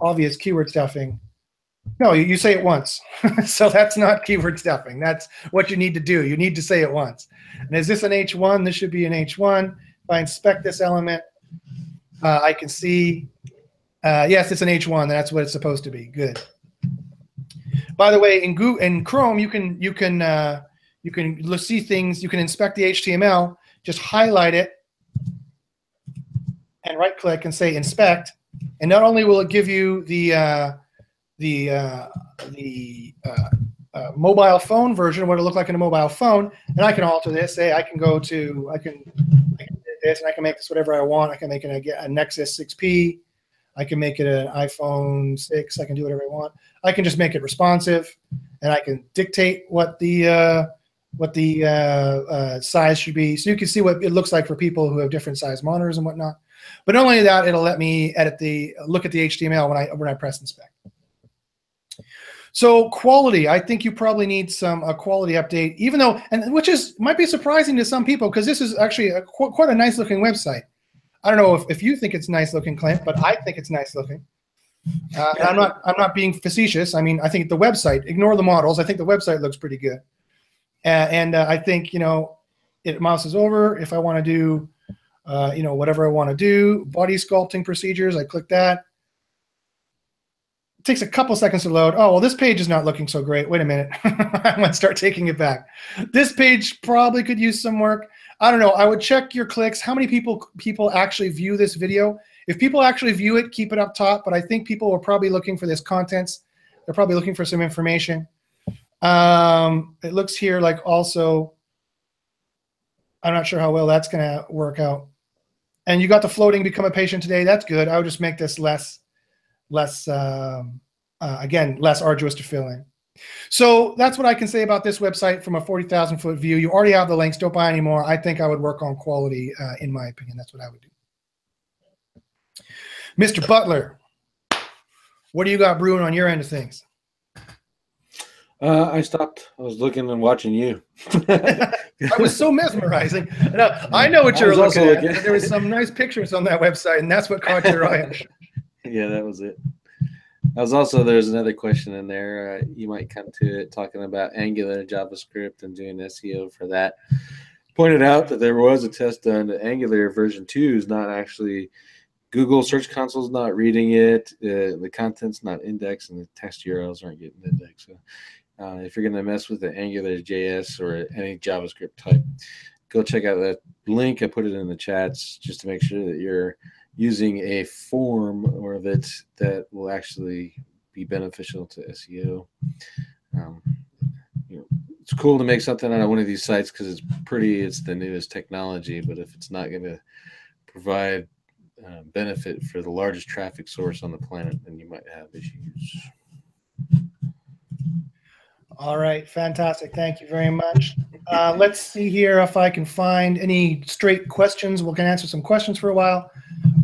obvious keyword stuffing. No, you, you say it once. so that's not keyword stuffing. That's what you need to do. You need to say it once. And is this an H1? This should be an H1. If I inspect this element, uh, I can see, uh, yes, it's an H1. That's what it's supposed to be. Good. By the way, in Google, in Chrome, you can you can uh, you can see things. You can inspect the HTML. Just highlight it and right click and say inspect. And not only will it give you the uh, the uh, the uh, uh, mobile phone version, what it look like in a mobile phone, and I can alter this. Say I can go to I can, I can do this, and I can make this whatever I want. I can make it a, a Nexus 6P. I can make it an iPhone 6. I can do whatever I want. I can just make it responsive, and I can dictate what the uh, what the uh, uh, size should be. So you can see what it looks like for people who have different size monitors and whatnot. But not only that, it'll let me edit the look at the HTML when I when I press inspect. So quality, I think you probably need some a quality update, even though, and which is might be surprising to some people because this is actually a, qu- quite a nice looking website. I don't know if, if you think it's nice looking, Clint, but I think it's nice looking. Uh, I'm not I'm not being facetious. I mean, I think the website. Ignore the models. I think the website looks pretty good. Uh, and uh, I think you know it mouses over if I want to do uh, you know whatever I want to do. Body sculpting procedures. I click that. It takes a couple seconds to load. Oh well, this page is not looking so great. Wait a minute. I'm gonna start taking it back. This page probably could use some work. I don't know. I would check your clicks. How many people people actually view this video? If people actually view it, keep it up top. But I think people are probably looking for this contents. They're probably looking for some information. Um, it looks here like also, I'm not sure how well that's going to work out. And you got the floating become a patient today. That's good. I would just make this less, less, um, uh, again, less arduous to fill in. So that's what I can say about this website from a 40,000 foot view. You already have the links. Don't buy anymore. I think I would work on quality, uh, in my opinion. That's what I would do. Mr. Butler, what do you got brewing on your end of things? Uh, I stopped. I was looking and watching you. I was so mesmerizing. No, I know what you're looking at. looking- There was some nice pictures on that website, and that's what caught your eye. yeah, that was it. I was also there's another question in there. Uh, you might come to it talking about Angular, JavaScript, and doing SEO for that. Pointed out that there was a test done that Angular version two is not actually Google Search Console is not reading it. Uh, the content's not indexed, and the text URLs aren't getting indexed. So, uh, if you're going to mess with the Angular JS or any JavaScript type, go check out that link. I put it in the chats just to make sure that you're using a form or that that will actually be beneficial to SEO. Um, you know, it's cool to make something out of one of these sites because it's pretty. It's the newest technology, but if it's not going to provide uh, benefit for the largest traffic source on the planet, then you might have issues. All right, fantastic. Thank you very much. Uh, let's see here if I can find any straight questions. We can answer some questions for a while.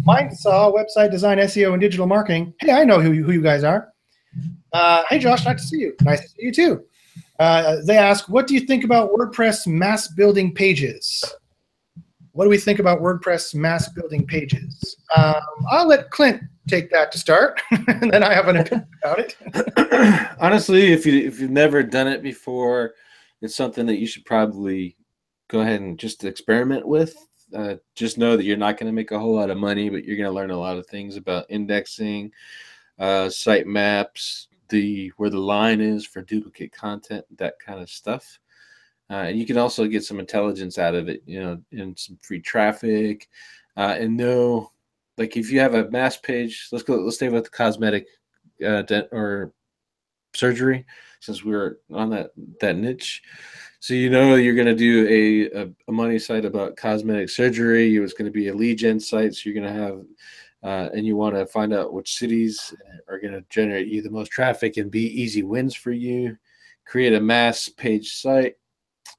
Mindsaw, website design, SEO, and digital marketing. Hey, I know who you, who you guys are. Uh, hey, Josh, nice to see you. Nice to see you too. Uh, they ask, what do you think about WordPress mass building pages? What do we think about WordPress mass building pages? Um, I'll let Clint take that to start, and then I have an opinion about it. Honestly, if you if you've never done it before, it's something that you should probably go ahead and just experiment with. Uh, just know that you're not going to make a whole lot of money, but you're going to learn a lot of things about indexing, uh, site maps, the where the line is for duplicate content, that kind of stuff. Uh, and you can also get some intelligence out of it, you know, and some free traffic, uh, and know, like if you have a mass page, let's go, let's stay with cosmetic uh, dent or surgery, since we are on that that niche. So you know you're going to do a, a, a money site about cosmetic surgery. It's going to be a lead gen site, so you're going to have uh, and you want to find out which cities are going to generate you the most traffic and be easy wins for you. Create a mass page site,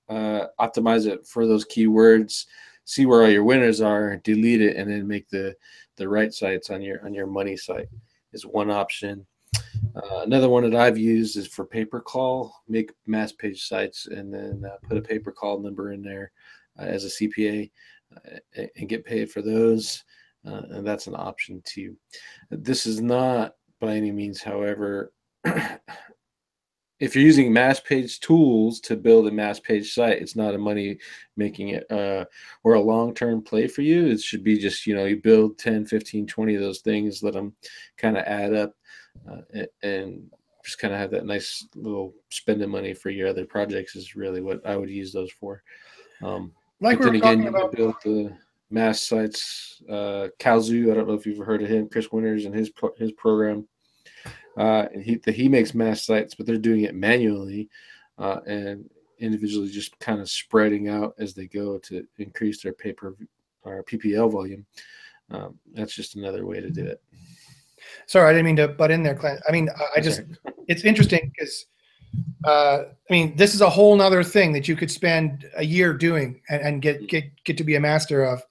uh, optimize it for those keywords, see where all your winners are, delete it, and then make the the right sites on your on your money site is one option. Uh, another one that I've used is for pay per call. Make mass page sites and then uh, put a pay per call number in there uh, as a CPA uh, and get paid for those. Uh, and that's an option too. This is not by any means, however, if you're using mass page tools to build a mass page site, it's not a money making it uh, or a long term play for you. It should be just, you know, you build 10, 15, 20 of those things, let them kind of add up uh, and, just kind of have that nice little spending money for your other projects is really what I would use those for. Um, Like we then again, you about. can build the mass sites. Uh, Kalzu, I don't know if you've heard of him, Chris Winters and his pro- his program. Uh, and he he makes mass sites, but they're doing it manually uh, and individually, just kind of spreading out as they go to increase their paper or PPL volume. Um, that's just another way to do it. Sorry, I didn't mean to butt in there, Clint. I mean, I- I just, it's interesting because, uh, I mean, this is a whole nother thing that you could spend a year doing and, and get, get, get to be a master of.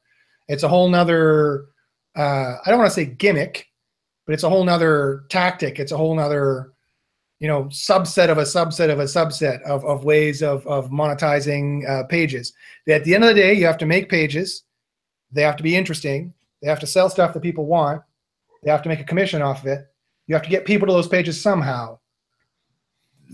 It's a whole nother, uh, I don't want to say gimmick, but it's a whole nother tactic. It's a whole nother you know subset of a subset of a subset of, of ways of, of monetizing uh, pages at the end of the day you have to make pages they have to be interesting they have to sell stuff that people want they have to make a commission off of it you have to get people to those pages somehow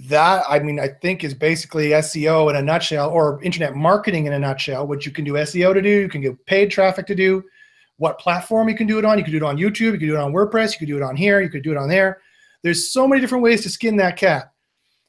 that i mean i think is basically seo in a nutshell or internet marketing in a nutshell which you can do seo to do you can get paid traffic to do what platform you can do it on you can do it on youtube you can do it on wordpress you can do it on here you could do it on there there's so many different ways to skin that cat.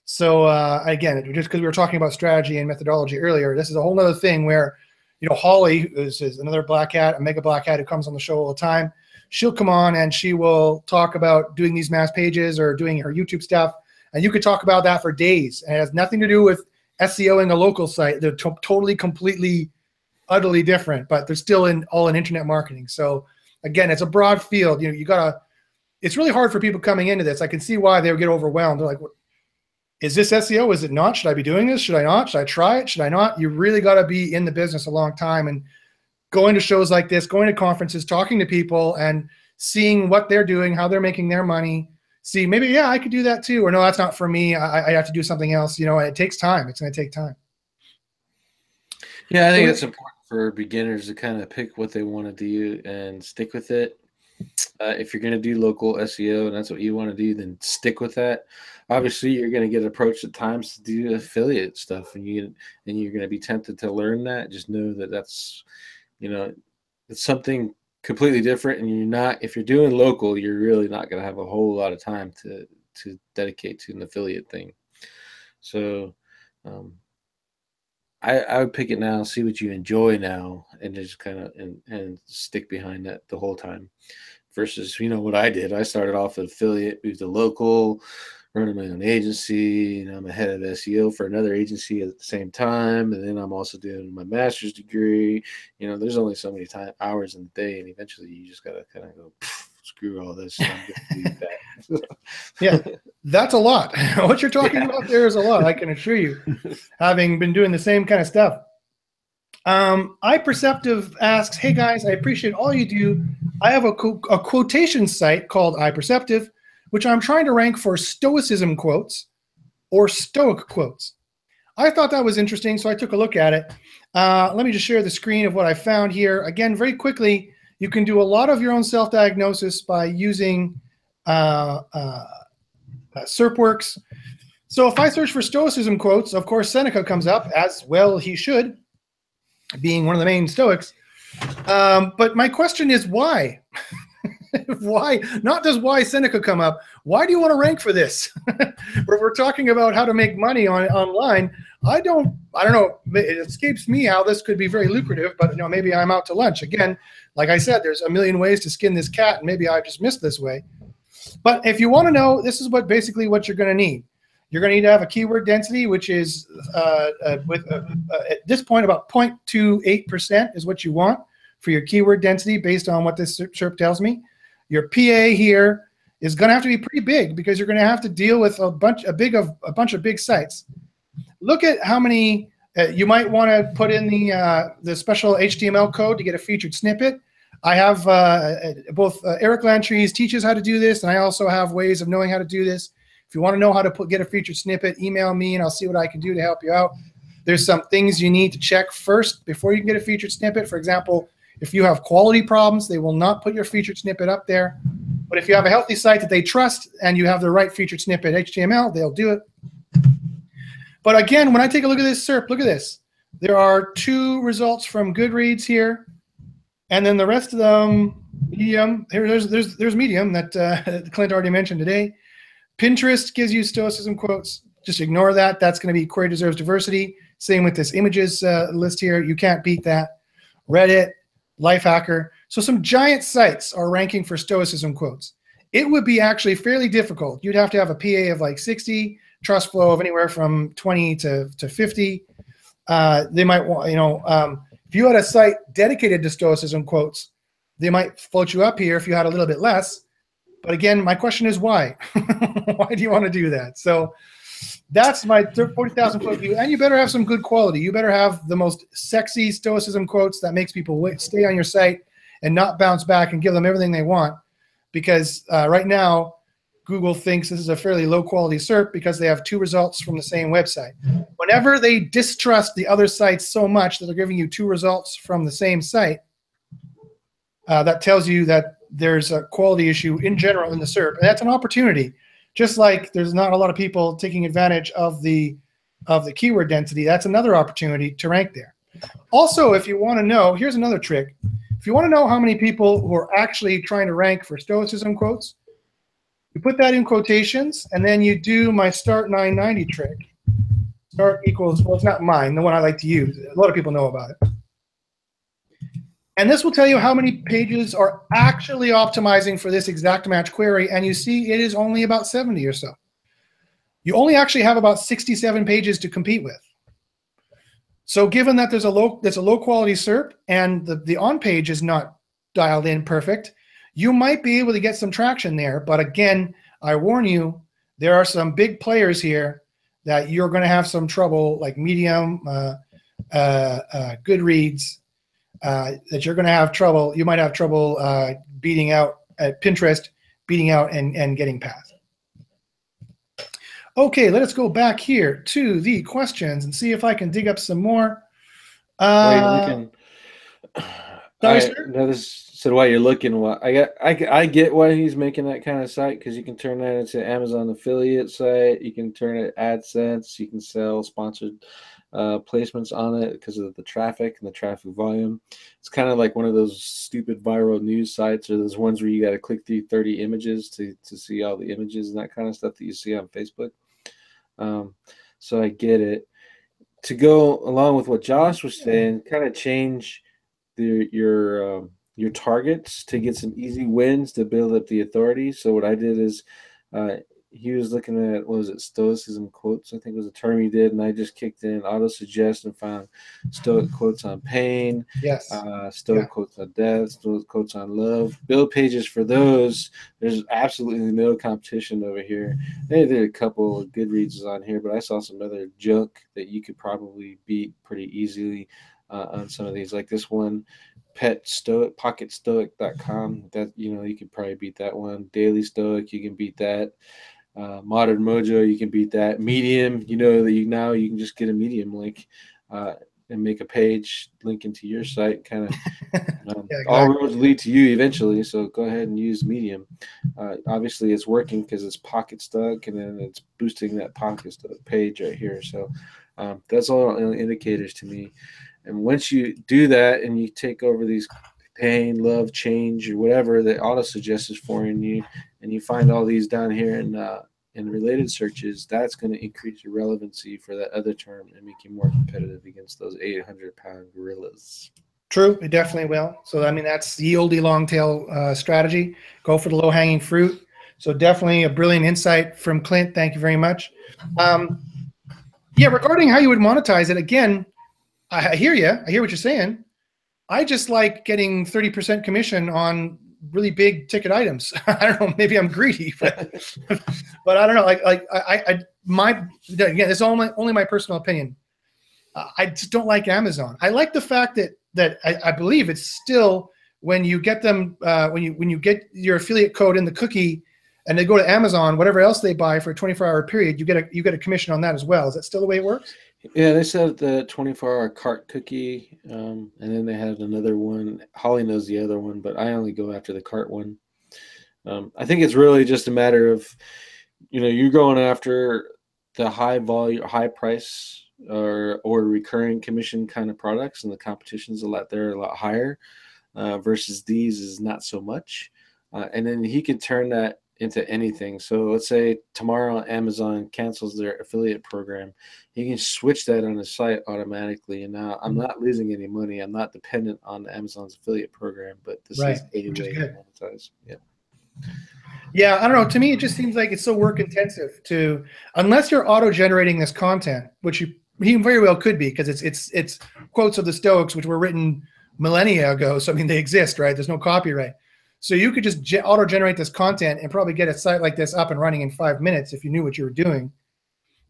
So uh, again, just because we were talking about strategy and methodology earlier, this is a whole other thing where, you know, Holly is, is another black hat, a mega black hat who comes on the show all the time. She'll come on and she will talk about doing these mass pages or doing her YouTube stuff, and you could talk about that for days. And it has nothing to do with SEOing a local site. They're to- totally, completely, utterly different, but they're still in all in internet marketing. So again, it's a broad field. You know, you gotta it's really hard for people coming into this. I can see why they would get overwhelmed. They're like, is this SEO? Is it not? Should I be doing this? Should I not? Should I try it? Should I not? You really got to be in the business a long time and going to shows like this, going to conferences, talking to people and seeing what they're doing, how they're making their money. See, maybe, yeah, I could do that too. Or no, that's not for me. I, I have to do something else. You know, it takes time. It's going to take time. Yeah, I think it's important for beginners to kind of pick what they want to do and stick with it uh, if you're going to do local SEO and that's what you want to do, then stick with that. Obviously, you're going to get approached at times to do affiliate stuff, and you and you're going to be tempted to learn that. Just know that that's, you know, it's something completely different, and you're not. If you're doing local, you're really not going to have a whole lot of time to to dedicate to an affiliate thing. So, um, I, I would pick it now, see what you enjoy now, and just kind of and and stick behind that the whole time versus you know what I did. I started off affiliate, moved to local, running my own agency, and I'm a head of SEO for another agency at the same time. And then I'm also doing my master's degree. You know, there's only so many time hours in the day, and eventually you just gotta kind of go screw all this. yeah, that's a lot. what you're talking yeah. about there is a lot. I can assure you, having been doing the same kind of stuff. Um, iPerceptive asks, "Hey guys, I appreciate all you do. I have a, co- a quotation site called iPerceptive, which I'm trying to rank for Stoicism quotes or Stoic quotes. I thought that was interesting, so I took a look at it. Uh, let me just share the screen of what I found here. Again, very quickly, you can do a lot of your own self-diagnosis by using uh, uh, uh SERPWorx. So if I search for Stoicism quotes, of course Seneca comes up as well. He should being one of the main Stoics. Um, but my question is why? why? Not does why Seneca come up. Why do you want to rank for this? Where we're talking about how to make money on online, I don't. I don't know. It escapes me how this could be very lucrative. But you know, maybe I'm out to lunch again. Like I said, there's a million ways to skin this cat, and maybe I just missed this way. But if you want to know, this is what basically what you're going to need. You're going to need to have a keyword density, which is uh, uh, with uh, uh at this point about 0.28% is what you want for your keyword density based on what this SERP tells me. Your PA here is going to have to be pretty big because you're going to have to deal with a bunch, a big of a bunch of big sites. Look at how many uh, you might want to put in the uh, the special HTML code to get a featured snippet. I have both Eric Lancheres teaches how to do this, and I also have ways of knowing how to do this. If you want to know how to put, get a featured snippet, email me and I'll see what I can do to help you out. There's some things you need to check first before you can get a featured snippet. For example, if you have quality problems, they will not put your featured snippet up there. But if you have a healthy site that they trust and you have the right featured snippet HTML, they'll do it. But again, when I take a look at this SERP, look at this. There are two results from Goodreads here, and then the rest of them, Medium. Here, there's there's there's Medium that uh, Clint already mentioned today. Pinterest gives you stoicism quotes. Just ignore that. That's going to be query deserves diversity. Same with this images uh, list here. You can't beat that. Reddit, Lifehacker. So some giant sites are ranking for stoicism quotes. It would be actually fairly difficult. You'd have to have a PA of like 60, trust flow of anywhere from 20 to, to 50. Uh, they might want, you know, um, if you had a site dedicated to stoicism quotes, they might float you up here if you had a little bit less. But again, my question is why? why do you want to do that? So that's my 40,000 foot view. And you better have some good quality. You better have the most sexy stoicism quotes that makes people wait, stay on your site and not bounce back and give them everything they want. Because uh, right now, Google thinks this is a fairly low quality SERP because they have two results from the same website. Whenever they distrust the other sites so much that they're giving you two results from the same site, uh, that tells you that there's a quality issue in general in the SERP. And that's an opportunity. Just like there's not a lot of people taking advantage of the of the keyword density, that's another opportunity to rank there. Also, if you want to know, here's another trick. If you want to know how many people who are actually trying to rank for Stoicism quotes, you put that in quotations, and then you do my start 990 trick. Start equals, well, it's not mine, the one I like to use. A lot of people know about it. And this will tell you how many pages are actually optimizing for this exact match query. And you see it is only about 70 or so. You only actually have about 67 pages to compete with. So given that there's a low there's a low quality SERP and the, the on page is not dialed in perfect, you might be able to get some traction there. But again, I warn you, there are some big players here that you're going to have some trouble, like Medium, uh, uh, uh, Goodreads, uh, that you're going to have trouble. You might have trouble uh, beating out at Pinterest, beating out and, and getting past. Okay, let us go back here to the questions and see if I can dig up some more. Uh, Wait, I, no, this said why you're looking. Why I got I, I get why he's making that kind of site because you can turn that into Amazon affiliate site. You can turn it AdSense. You can sell sponsored uh, placements on it because of the traffic and the traffic volume. It's kind of like one of those stupid viral news sites or those ones where you got to click through 30 images to, to see all the images and that kind of stuff that you see on Facebook. Um, so I get it. To go along with what Josh was saying, kind of change the, your um, your targets to get some easy wins to build up the authority. So what I did is uh, he was looking at what was it stoicism quotes i think it was a term he did and i just kicked in auto suggest and found stoic quotes on pain yes. uh, stoic yeah. quotes on death stoic quotes on love. Build pages for those. There's absolutely no competition over here. They did a couple of good reads on here but i saw some other junk that you could probably beat pretty easily uh, on some of these like this one pet stoic pocketstoic.com that you know you could probably beat that one. Daily stoic you can beat that uh, modern mojo you can beat that. Medium you know that you now you can just get a medium link uh, and make a page link into your site kind of um, yeah, exactly. all roads lead to you eventually so go ahead and use medium. Uh, obviously it's working because it's Pocket Stoic, and then it's boosting that Pocketstoic page right here so um, that's all indicators to me. And once you do that and you take over these pain, love, change, or whatever that auto suggests for you, and you find all these down here in uh, in related searches, that's going to increase your relevancy for that other term and make you more competitive against those 800 pound gorillas. True, it definitely will. So I mean, that's the yieldy long tail uh, strategy. Go for the low hanging fruit. So definitely a brilliant insight from Clint. Thank you very much. Um, yeah, regarding how you would monetize it, again, I hear you. I hear what you're saying. I just like getting 30% commission on really big ticket items. I don't know, maybe I'm greedy, but but I don't know. Like like I I my again, it's only only my personal opinion. Uh, I just don't like Amazon. I like the fact that that I, I believe it's still when you get them uh, when you when you get your affiliate code in the cookie and they go to Amazon, whatever else they buy for a 24 hour period, you get a you get a commission on that as well. Is that still the way it works? Yeah, they said the 24 hour cart cookie, um, and then they had another one. Holly knows the other one, but I only go after the cart one. Um, I think it's really just a matter of, you know, you're going after the high volume, high price, or or recurring commission kind of products, and the competition's a lot there, a lot higher, uh, versus these is not so much. Uh, and then he can turn that into anything. So let's say tomorrow Amazon cancels their affiliate program, you can switch that on the site automatically. And now I'm mm-hmm. not losing any money. I'm not dependent on Amazon's affiliate program, but this right. is a way to monetize. Yeah. Yeah, I don't know. To me, it just seems like it's so work intensive to unless you're auto generating this content, which you he very well could be because it's it's it's quotes of the Stoics which were written millennia ago. So I mean they exist, right? There's no copyright. So you could just ge- auto generate this content and probably get a site like this up and running in five minutes if you knew what you were doing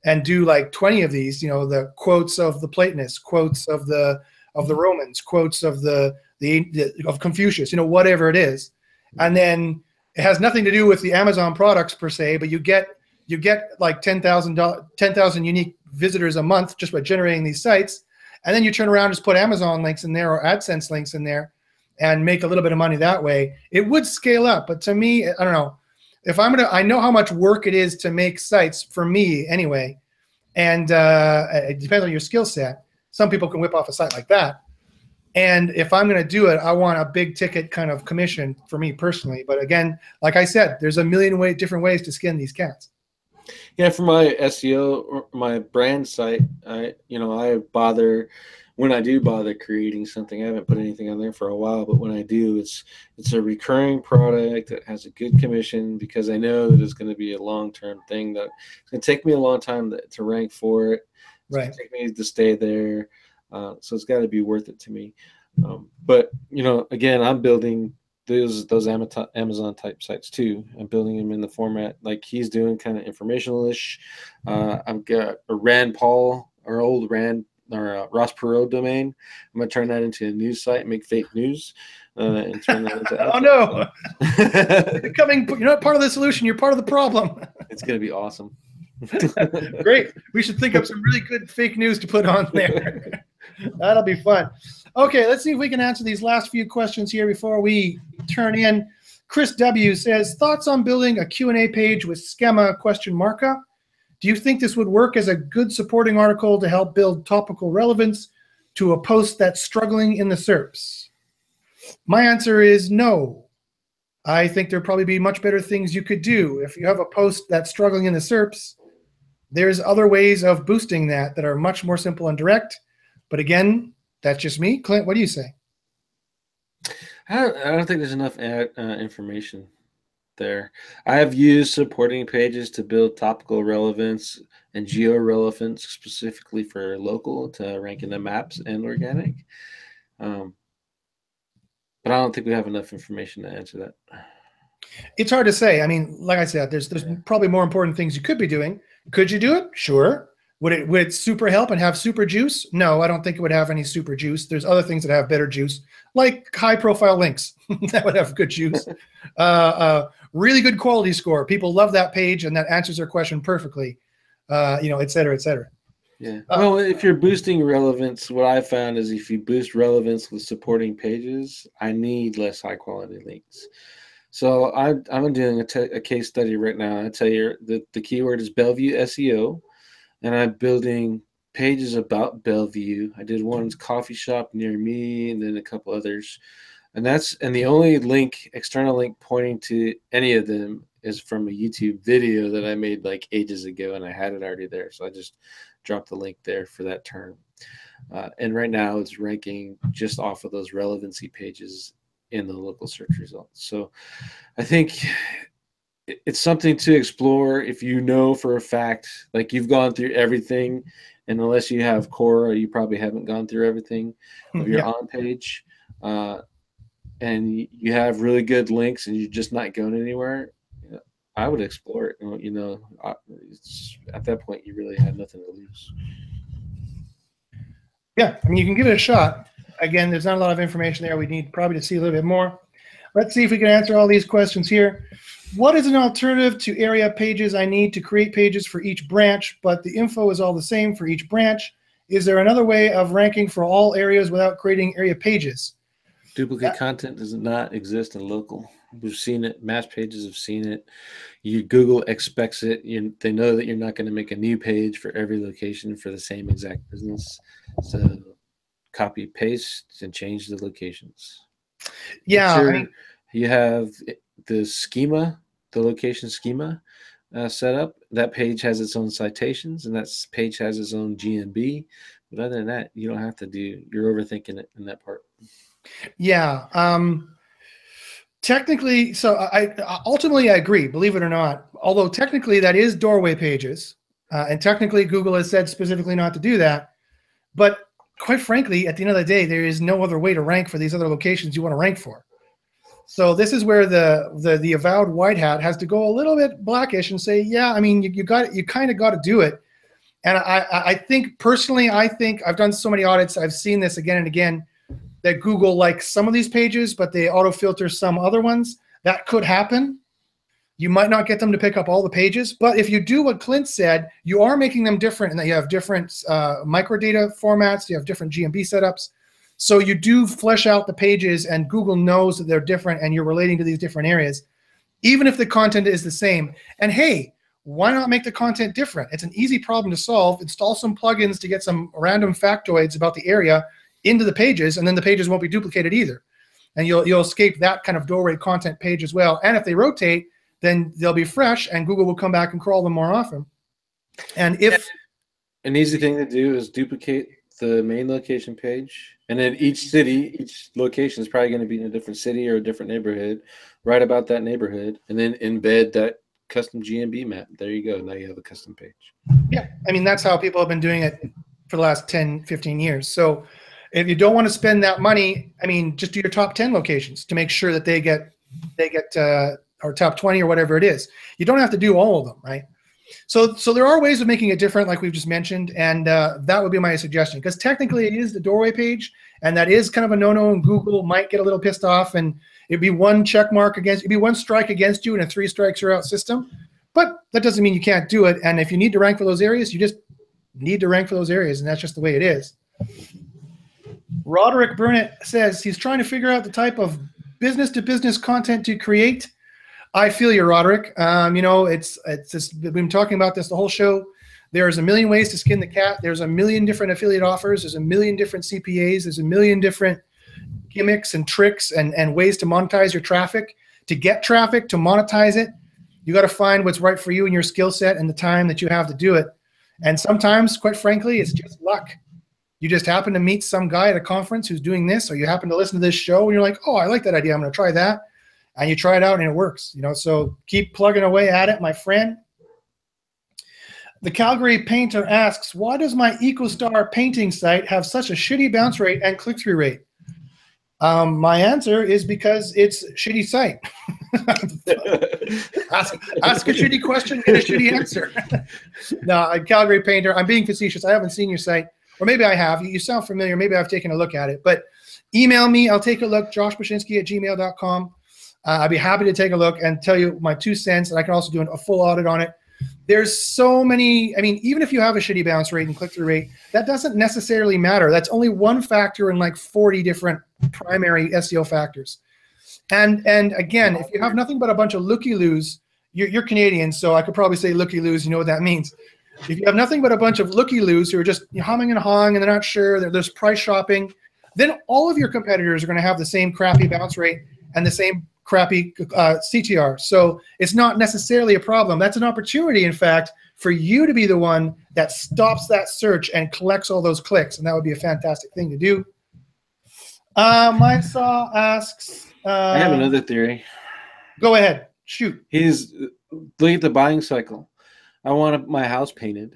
and do like 20 of these, you know, the quotes of the Platonists, quotes of the of the Romans, quotes of the the, the of Confucius, you know, whatever it is. And then it has nothing to do with the Amazon products per se, but you get you get like 10,000 10,000 unique visitors a month just by generating these sites. And then you turn around and just put Amazon links in there or AdSense links in there and make a little bit of money that way. It would scale up, but to me, I don't know. If I'm gonna, I know how much work it is to make sites for me anyway, and uh, it depends on your skill set. Some people can whip off a site like that, and if I'm to do it, I want a big ticket kind of commission for me personally. But again, like I said, there's a million way different ways to skin these cats. Yeah, for my SEO, my brand site, I you know I bother when I do bother creating something. I haven't put anything on there for a while, but when I do, it's it's a recurring product that has a good commission because I know that it's going to be a long term thing. That it's going to take me a long time to, to rank for it. It's right. Take me to stay there, uh, so it's got to be worth it to me. Um, but you know, again, I'm building those those Amazon type sites too. I'm building them in the format like he's doing, kind of informational-ish. Uh, I've got a Rand Paul, our old Rand or uh, Ross Perot domain. I'm gonna turn that into a news site, make fake news, uh, and turn that into. oh no! Becoming, you're not part of the solution. You're part of the problem. it's gonna be awesome. Great. We should think up some really good fake news to put on there. That'll be fun. Okay, let's see if we can answer these last few questions here before we turn in. Chris W says thoughts on building a Q&A page with schema question markup. Do you think this would work as a good supporting article to help build topical relevance to a post that's struggling in the SERPs? My answer is no. I think there'd probably be much better things you could do. If you have a post that's struggling in the SERPs, there's other ways of boosting that that are much more simple and direct. But again, that's just me. Clint, what do you say? I don't, think there's enough ad, uh, information there. I have used supporting pages to build topical relevance and geo relevance specifically for local to rank in the maps and organic. Um, but I don't think we have enough information to answer that. It's hard to say. I mean, like I said, there's there's yeah. probably more important things you could be doing. Could you do it? Sure. Would it would it super help and have super juice? No, I don't think it would have any super juice. There's other things that have better juice, like high profile links that would have good juice. uh, uh, really good quality score. People love that page and that answers their question perfectly. Uh, you know, et cetera, et cetera. Yeah. Uh, well, if you're boosting relevance, what I found is if you boost relevance with supporting pages, I need less high quality links. So I, I'm doing a, a case study right now. I tell you that the keyword is Bellevue SEO and I'm building pages about Bellevue. I did one's coffee shop near me, and then a couple others, and that's and the only link, external link pointing to any of them is from a YouTube video that I made like ages ago, and I had it already there, so I just dropped the link there for that term. Uh, and right now, it's ranking just off of those relevancy pages in the local search results. So I think it's something to explore if you know for a fact like you've gone through everything and unless you have Cora you probably haven't gone through everything of your yeah. on page uh, and you have really good links and you're just not going anywhere i would explore it you know at that point you really have nothing to lose. Yeah i mean you can give it a shot. Again there's not a lot of information there. We need probably to see a little bit more. Let's see if we can answer all these questions here. What is an alternative to area pages I need to create pages for each branch, but the info is all the same for each branch? Is there another way of ranking for all areas without creating area pages? Duplicate content does not exist in local. We've seen it. Match pages have seen it. You Google expects it. You, they know that you're not going to make a new page for every location for the same exact business. So copy, paste, and change the locations. Yeah, I mean, you have the schema, the location schema uh, set up. That page has its own citations, and that page has its own GMB. But other than that, you don't have to do. You're overthinking it in that part. Yeah. Um, technically, so I ultimately I agree. Believe it or not, although technically that is doorway pages, uh, and technically Google has said specifically not to do that. But quite frankly, at the end of the day, there is no other way to rank for these other locations you want to rank for. So this is where the, the the avowed white hat has to go a little bit blackish and say, yeah, I mean, you, you got you kind of got to do it. And I I think personally, I think I've done so many audits, I've seen this again and again that Google likes some of these pages, but they auto filter some other ones. That could happen. You might not get them to pick up all the pages, but if you do what Clint said, you are making them different and that you have different uh, microdata formats, you have different GMB setups. So you do flesh out the pages and Google knows that they're different and you're relating to these different areas, even if the content is the same. And hey, why not make the content different? It's an easy problem to solve. Install some plugins to get some random factoids about the area into the pages, and then the pages won't be duplicated either. And you'll you'll escape that kind of doorway content page as well. And if they rotate, then they'll be fresh, and Google will come back and crawl them more often. And if an easy thing to do is duplicate the main location page, and then each city, each location is probably going to be in a different city or a different neighborhood. Write about that neighborhood, and then embed that custom GMB map. There you go. Now you have a custom page. Yeah. I mean, that's how people have been doing it for the last 10, 15 years. So if you don't want to spend that money, I mean, just do your top 10 locations to make sure that they get, they get, uh, or top 20 or whatever it is. You don't have to do all of them, right? So, so there are ways of making it different, like we've just mentioned, and uh, that would be my suggestion. Because technically, it is the doorway page, and that is kind of a no-no. And Google might get a little pissed off, and it'd be one check mark against, it'd be one strike against you in a three strikes you're out system. But that doesn't mean you can't do it. And if you need to rank for those areas, you just need to rank for those areas, and that's just the way it is. Roderick Burnett says he's trying to figure out the type of business-to-business content to create I feel you, Roderick. Um, you know, it's it's just, we've been talking about this the whole show. There's a million ways to skin the cat. There's a million different affiliate offers. There's a million different CPAs. There's a million different gimmicks and tricks and, and ways to monetize your traffic. To get traffic, to monetize it, you got to find what's right for you and your skill set and the time that you have to do it. And sometimes, quite frankly, it's just luck. You just happen to meet some guy at a conference who's doing this, or you happen to listen to this show and you're like, oh, I like that idea. I'm going to try that and you try it out and it works. You know, so keep plugging away at it, my friend. The Calgary painter asks, why does my EcoStar painting site have such a shitty bounce rate and click-through rate? Um, my answer is because it's shitty site. ask, ask a shitty question, get a shitty answer. no, Calgary painter, I'm being facetious. I haven't seen your site, or maybe I have. You sound familiar. Maybe I've taken a look at it, but email me. I'll take a look, joshbachynski at gmail.com. Uh, I'd be happy to take a look and tell you my two cents, and I can also do a full audit on it. There's so many. I mean, even if you have a shitty bounce rate and click through rate, that doesn't necessarily matter. That's only one factor in like 40 different primary SEO factors. And and again, if you have nothing but a bunch of looky loos, you're, you're Canadian, so I could probably say looky loos. You know what that means. If you have nothing but a bunch of looky loos who are just humming and hawing and they're not sure, they're, there's price shopping, then all of your competitors are going to have the same crappy bounce rate and the same crappy uh, CTR. So it's not necessarily a problem. That's an opportunity, in fact, for you to be the one that stops that search and collects all those clicks. And that would be a fantastic thing to do. Uh, my saw asks. Uh, I have another theory. Go ahead. Shoot. He's look at the buying cycle. I want my house painted.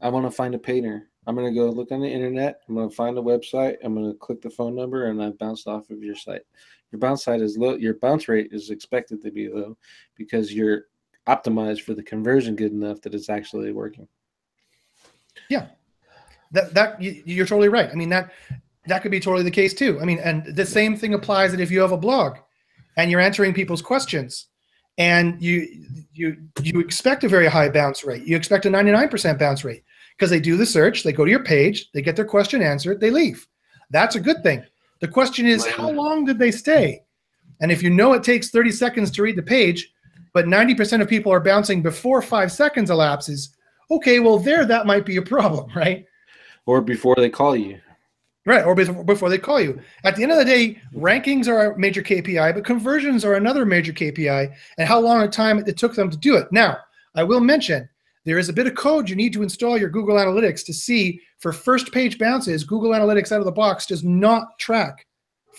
I want to find a painter. I'm going to go look on the internet. I'm going to find a website. I'm going to click the phone number and I bounced off of your site your bounce site is low your bounce rate is expected to be low because you're optimized for the conversion good enough that it's actually working yeah that that you're totally right i mean that that could be totally the case too i mean and the same thing applies that if you have a blog and you're answering people's questions and you you you expect a very high bounce rate you expect a 99% bounce rate because they do the search they go to your page they get their question answered they leave that's a good thing the question is, how long did they stay? And if you know it takes 30 seconds to read the page, but 90% of people are bouncing before five seconds elapses, okay, well, there, that might be a problem, right? Or before they call you. Right, or before they call you. At the end of the day, rankings are a major KPI, but conversions are another major KPI, and how long a time it took them to do it. Now, I will mention there is a bit of code you need to install your Google Analytics to see for first page bounces. Google Analytics out of the box does not track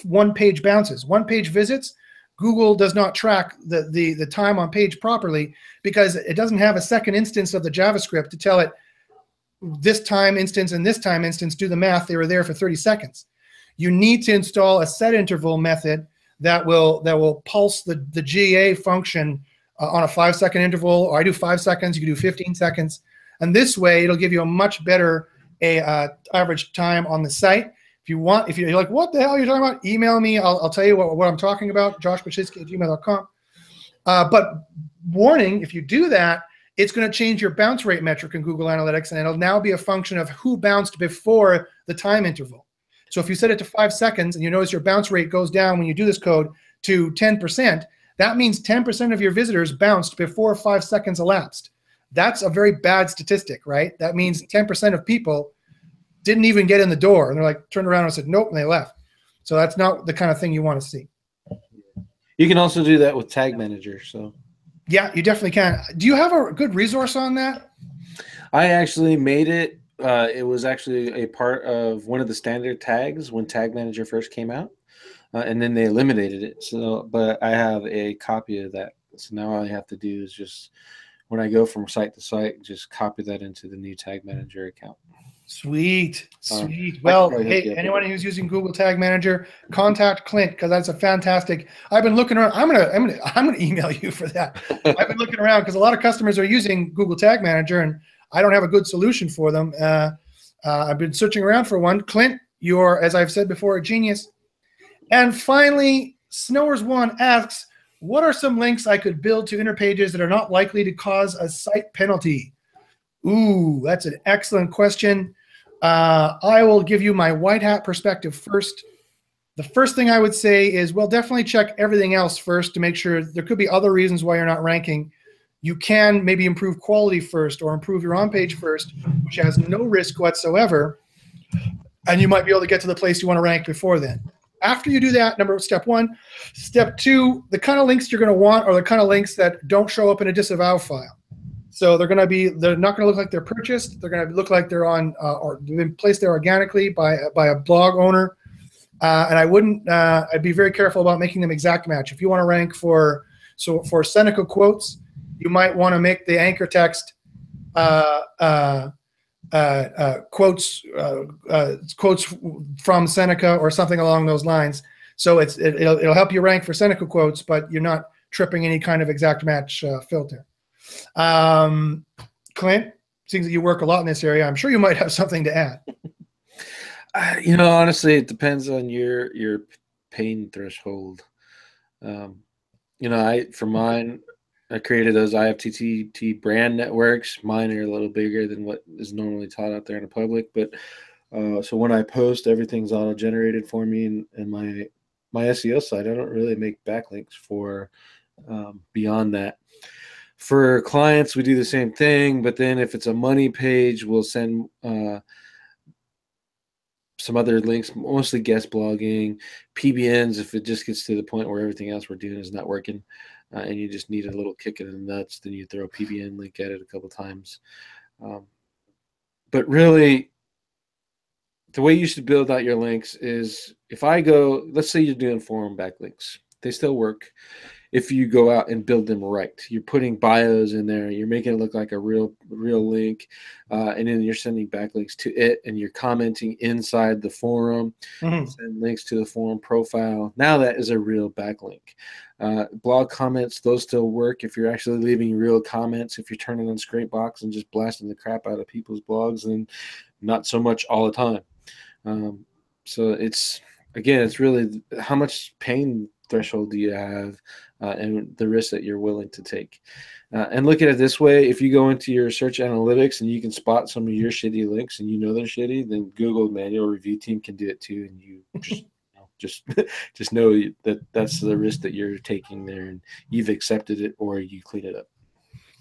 one page bounces. One page visits, Google does not track the, the, the time on page properly because it doesn't have a second instance of the JavaScript to tell it this time instance and this time instance, do the math, they were there for 30 seconds. You need to install a set interval method that will that will pulse the, the GA function uh, on a five second interval, or I do five seconds, you can do 15 seconds. And this way, it'll give you a much better a uh, average time on the site. If you want, if you're like, what the hell are you talking about? Email me. I'll, I'll tell you what, what I'm talking about, joshbachynski at gmail.com. Uh, but warning, if you do that, it's going to change your bounce rate metric in Google Analytics, and it'll now be a function of who bounced before the time interval. So if you set it to five seconds and you notice your bounce rate goes down when you do this code to 10%, that means 10% of your visitors bounced before five seconds elapsed. That's a very bad statistic, right? That means 10% of people didn't even get in the door and they're like turned around and said nope and they left. So that's not the kind of thing you want to see. You can also do that with Tag Manager. So yeah, you definitely can. Do you have a good resource on that? I actually made it. Uh, it was actually a part of one of the standard tags when Tag Manager first came out, uh, and then they eliminated it. So, but I have a copy of that. So now all I have to do is just when I go from site to site, just copy that into the new Tag Manager account. Sweet, um, sweet. Well, hey, anyone who's using Google Tag Manager, contact Clint because that's a fantastic. I've been looking around. I'm gonna, I'm gonna, I'm gonna email you for that. I've been looking around because a lot of customers are using Google Tag Manager, and I don't have a good solution for them. Uh, uh, I've been searching around for one. Clint, you're, as I've said before, a genius. And finally, Snowers One asks, "What are some links I could build to inner pages that are not likely to cause a site penalty?" Ooh, that's an excellent question. Uh, I will give you my white hat perspective first. The first thing I would say is, well, definitely check everything else first to make sure there could be other reasons why you're not ranking. You can maybe improve quality first or improve your on page first, which has no risk whatsoever. And you might be able to get to the place you want to rank before then. After you do that, number step one. Step two, the kind of links you're going to want are the kind of links that don't show up in a disavow file. So they're going to be they're not going to look like they're purchased. They're going to look like they're on uh, or been placed there organically by by a blog owner. Uh, and I wouldn't uh, I'd be very careful about making them exact match. If you want to rank for so for Seneca quotes, you might want to make the anchor text uh, uh, uh, quotes quotes from Seneca or something along those lines. So it's it, will it'll help you rank for Seneca quotes, but you're not tripping any kind of exact match filter. Um, Clint, seems that you work a lot in this area. I'm sure you might have something to add. Uh, you know, honestly, it depends on your your pain threshold. Um, you know, I for mine, I created those IFTTT brand networks. Mine are a little bigger than what is normally taught out there in the public, but uh, so when I post, everything's auto generated for me, and, and my my SEO site, I don't really make backlinks for um, beyond that for clients we do the same thing but then if it's a money page we'll send uh, some other links mostly guest blogging pbns if it just gets to the point where everything else we're doing is not working uh, and you just need a little kick in the nuts then you throw a pbn link at it a couple times. Um, but really the way you should build out your links is if i go let's say you're doing forum backlinks they still work if you go out and build them right. You're putting bios in there, you're making it look like a real real link, uh, and then you're sending backlinks to it, and you're commenting inside the forum, mm-hmm. send links to the forum profile. Now that is a real backlink. Uh, blog comments, those still work if you're actually leaving real comments. If you're turning on Scrapebox and just blasting the crap out of people's blogs, then not so much all the time. Um, so it's again, it's really how much pain threshold do you have uh, and the risk that you're willing to take. Uh, and look at it this way if you go into your search analytics and you can spot some of your shitty links and you know they're shitty, then Google manual review team can do it too. And you just know, just just know that that's the risk that you're taking there and you've accepted it or you clean it up.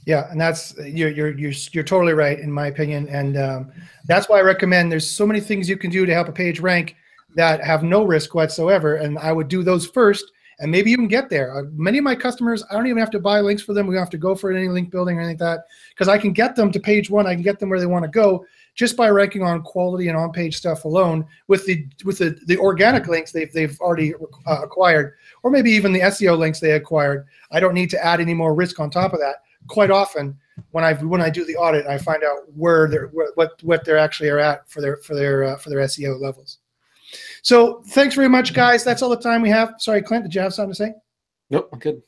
Yeah, and that's you're you're you're you're totally right in my opinion, and um, that's why I recommend. There's so many things you can do to help a page rank that have no risk whatsoever, and I would do those first and maybe even get there. Uh, many of my customers, I don't even have to buy links for them. We don't have to go for any link building or anything like that because I can get them to page one. I can get them where they want to go just by ranking on quality and on-page stuff alone with the with the, the organic links they've they've already uh, acquired, or maybe even the SEO links they acquired. I don't need to add any more risk on top of that. Quite often, when I when I do the audit, I find out where they're what what they're actually are at for their for their uh, for their SEO levels. So thanks very much, guys. That's all the time we have. Sorry, Clint, did you have something to say? Nope, I'm good.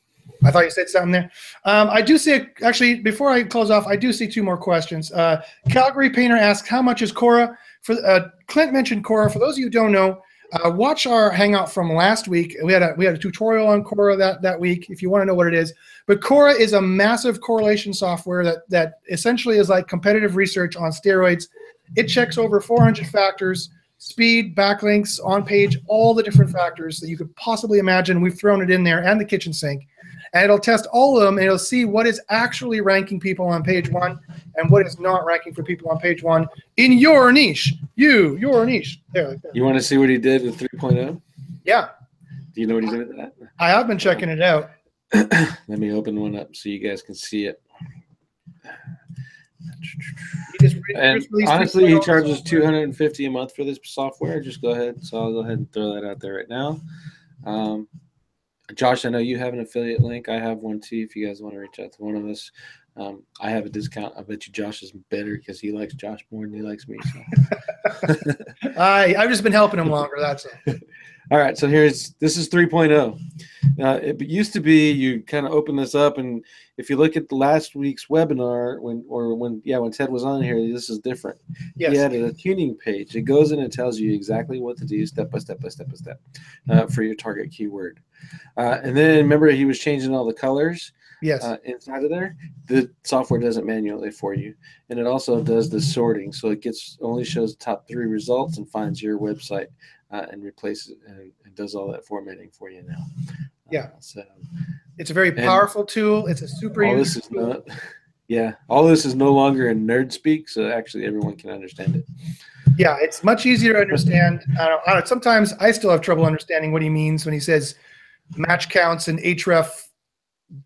I thought you said something there. Um, I do see, actually, before I close off, I do see two more questions. Uh, Calgary Painter asks, how much is Cora? For uh, Clint mentioned Cora. For those of you who don't know, Uh, watch our hangout from last week. We had a we had a tutorial on Cora that that week. If you want to know what it is, but Cora is a massive correlation software that that essentially is like competitive research on steroids. It checks over 400 factors, speed, backlinks, on page, all the different factors that you could possibly imagine. We've thrown it in there and the kitchen sink and it'll test all of them and it'll see what is actually ranking people on page one and what is not ranking for people on page one in your niche. You, your niche. There, there. You want to see what he did with 3.0? Yeah, Do you know what he did with that? I have been checking it out. Let me open one up so you guys can see it. He just re- And honestly, he charges 250 a month for this software. Just go ahead. So I'll go ahead and throw that out there right now. Um, Josh, I know you have an affiliate link. I have one too. If you guys want to reach out to one of us, um, I have a discount. I bet you Josh is better because he likes Josh more than he likes me. So. I I've just been helping him longer. That's all. All right, so here's this is 3.0. Now it used to be you kind of open this up, and if you look at the last week's webinar, when or when yeah when Ted was on here, this is different. Yes. He added a tuning page. It goes in and tells you exactly what to do, step by step by step by step, uh, for your target keyword. Uh, and then remember he was changing all the colors Yes. uh, inside of there. The software does it manually for you, and it also does the sorting, so it gets only shows the top three results and finds your website uh, and replaces it and, and does all that formatting for you now. Yeah. Uh, so it's a very powerful tool. It's a super all this is tool. not. Yeah, all this is no longer in nerd speak, so actually everyone can understand it. Yeah, it's much easier to understand. I don't, I don't, sometimes I still have trouble understanding what he means when he says match counts and href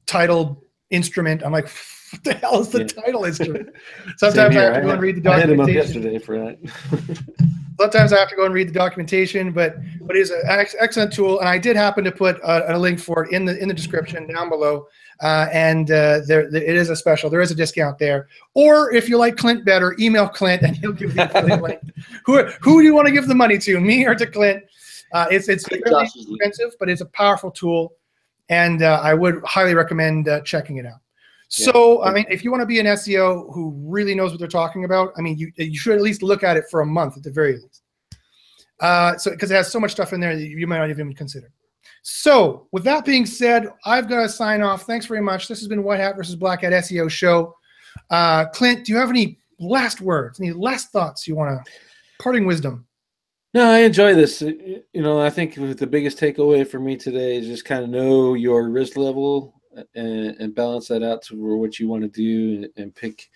title instrument. I'm like, what the hell is the Yeah. title instrument? Sometimes I have to go and read the documentation. I had him up yesterday for that. Sometimes I have to go and read the documentation, but but it's an ex- excellent tool, and I did happen to put a, a link for it in the in the description down below. Uh, and uh, there, there it is a special. There is a discount there. Or if you like Clint better, email Clint and he'll give you the link. Who who do you want to give the money to, me or to Clint? Uh, it's it's fairly expensive, but it's a powerful tool, and uh, I would highly recommend uh, checking it out. So, I mean, if you want to be an SEO who really knows what they're talking about, I mean, you you should at least look at it for a month at the very least. Uh, so, because it has so much stuff in there that you might not even consider. So, with that being said, I've got to sign off. Thanks very much. This has been White Hat versus Black Hat SEO show. Uh, Clint, do you have any last words, any last thoughts you want to parting wisdom? No, I enjoy this. You know, I think the biggest takeaway for me today is just kind of know your risk level and, and balance that out to what you want to do and, and pick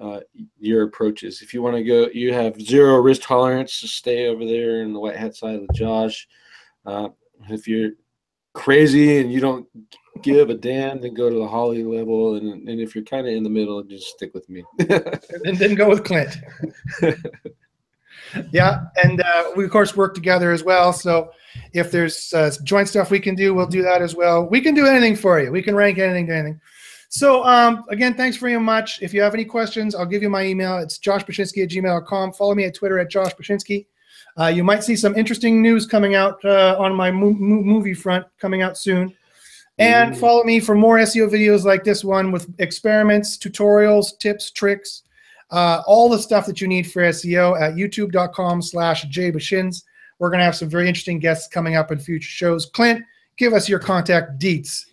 uh, your approaches. If you want to go, you have zero risk tolerance to stay over there in the white hat side with Josh. Uh, if you're crazy and you don't give a damn, then go to the Holly level. And, and if you're kind of in the middle, just stick with me. and then go with Clint. yeah, and uh, we of course work together as well. So if there's uh, joint stuff we can do, we'll do that as well. We can do anything for you. We can rank anything to anything. So um, again, thanks very much. If you have any questions, I'll give you my email. It's joshbachynski at gmail.com. Follow me at Twitter at Josh Bachynski. Uh, you might see some interesting news coming out uh, on my mo- mo- movie front coming out soon. And follow me for more SEO videos like this one with experiments, tutorials, tips, tricks, uh, all the stuff that you need for SEO at youtube.com slash jbashins. We're going to have some very interesting guests coming up in future shows. Clint, give us your contact deets.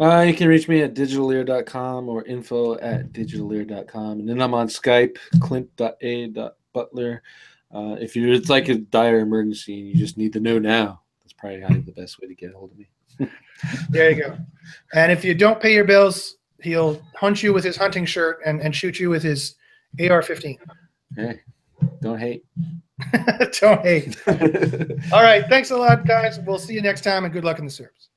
Uh, you can reach me at digitaleer.com or info at digitaleer.com. And then I'm on Skype, clint.a.butler. Uh, if you're, it's like a dire emergency and you just need to know now, that's probably the best way to get a hold of me. There you go. And if you don't pay your bills, he'll hunt you with his hunting shirt and, and shoot you with his AR 15. Hey, don't hate. don't hate. All right. Thanks a lot, guys. We'll see you next time and good luck in the SERPs.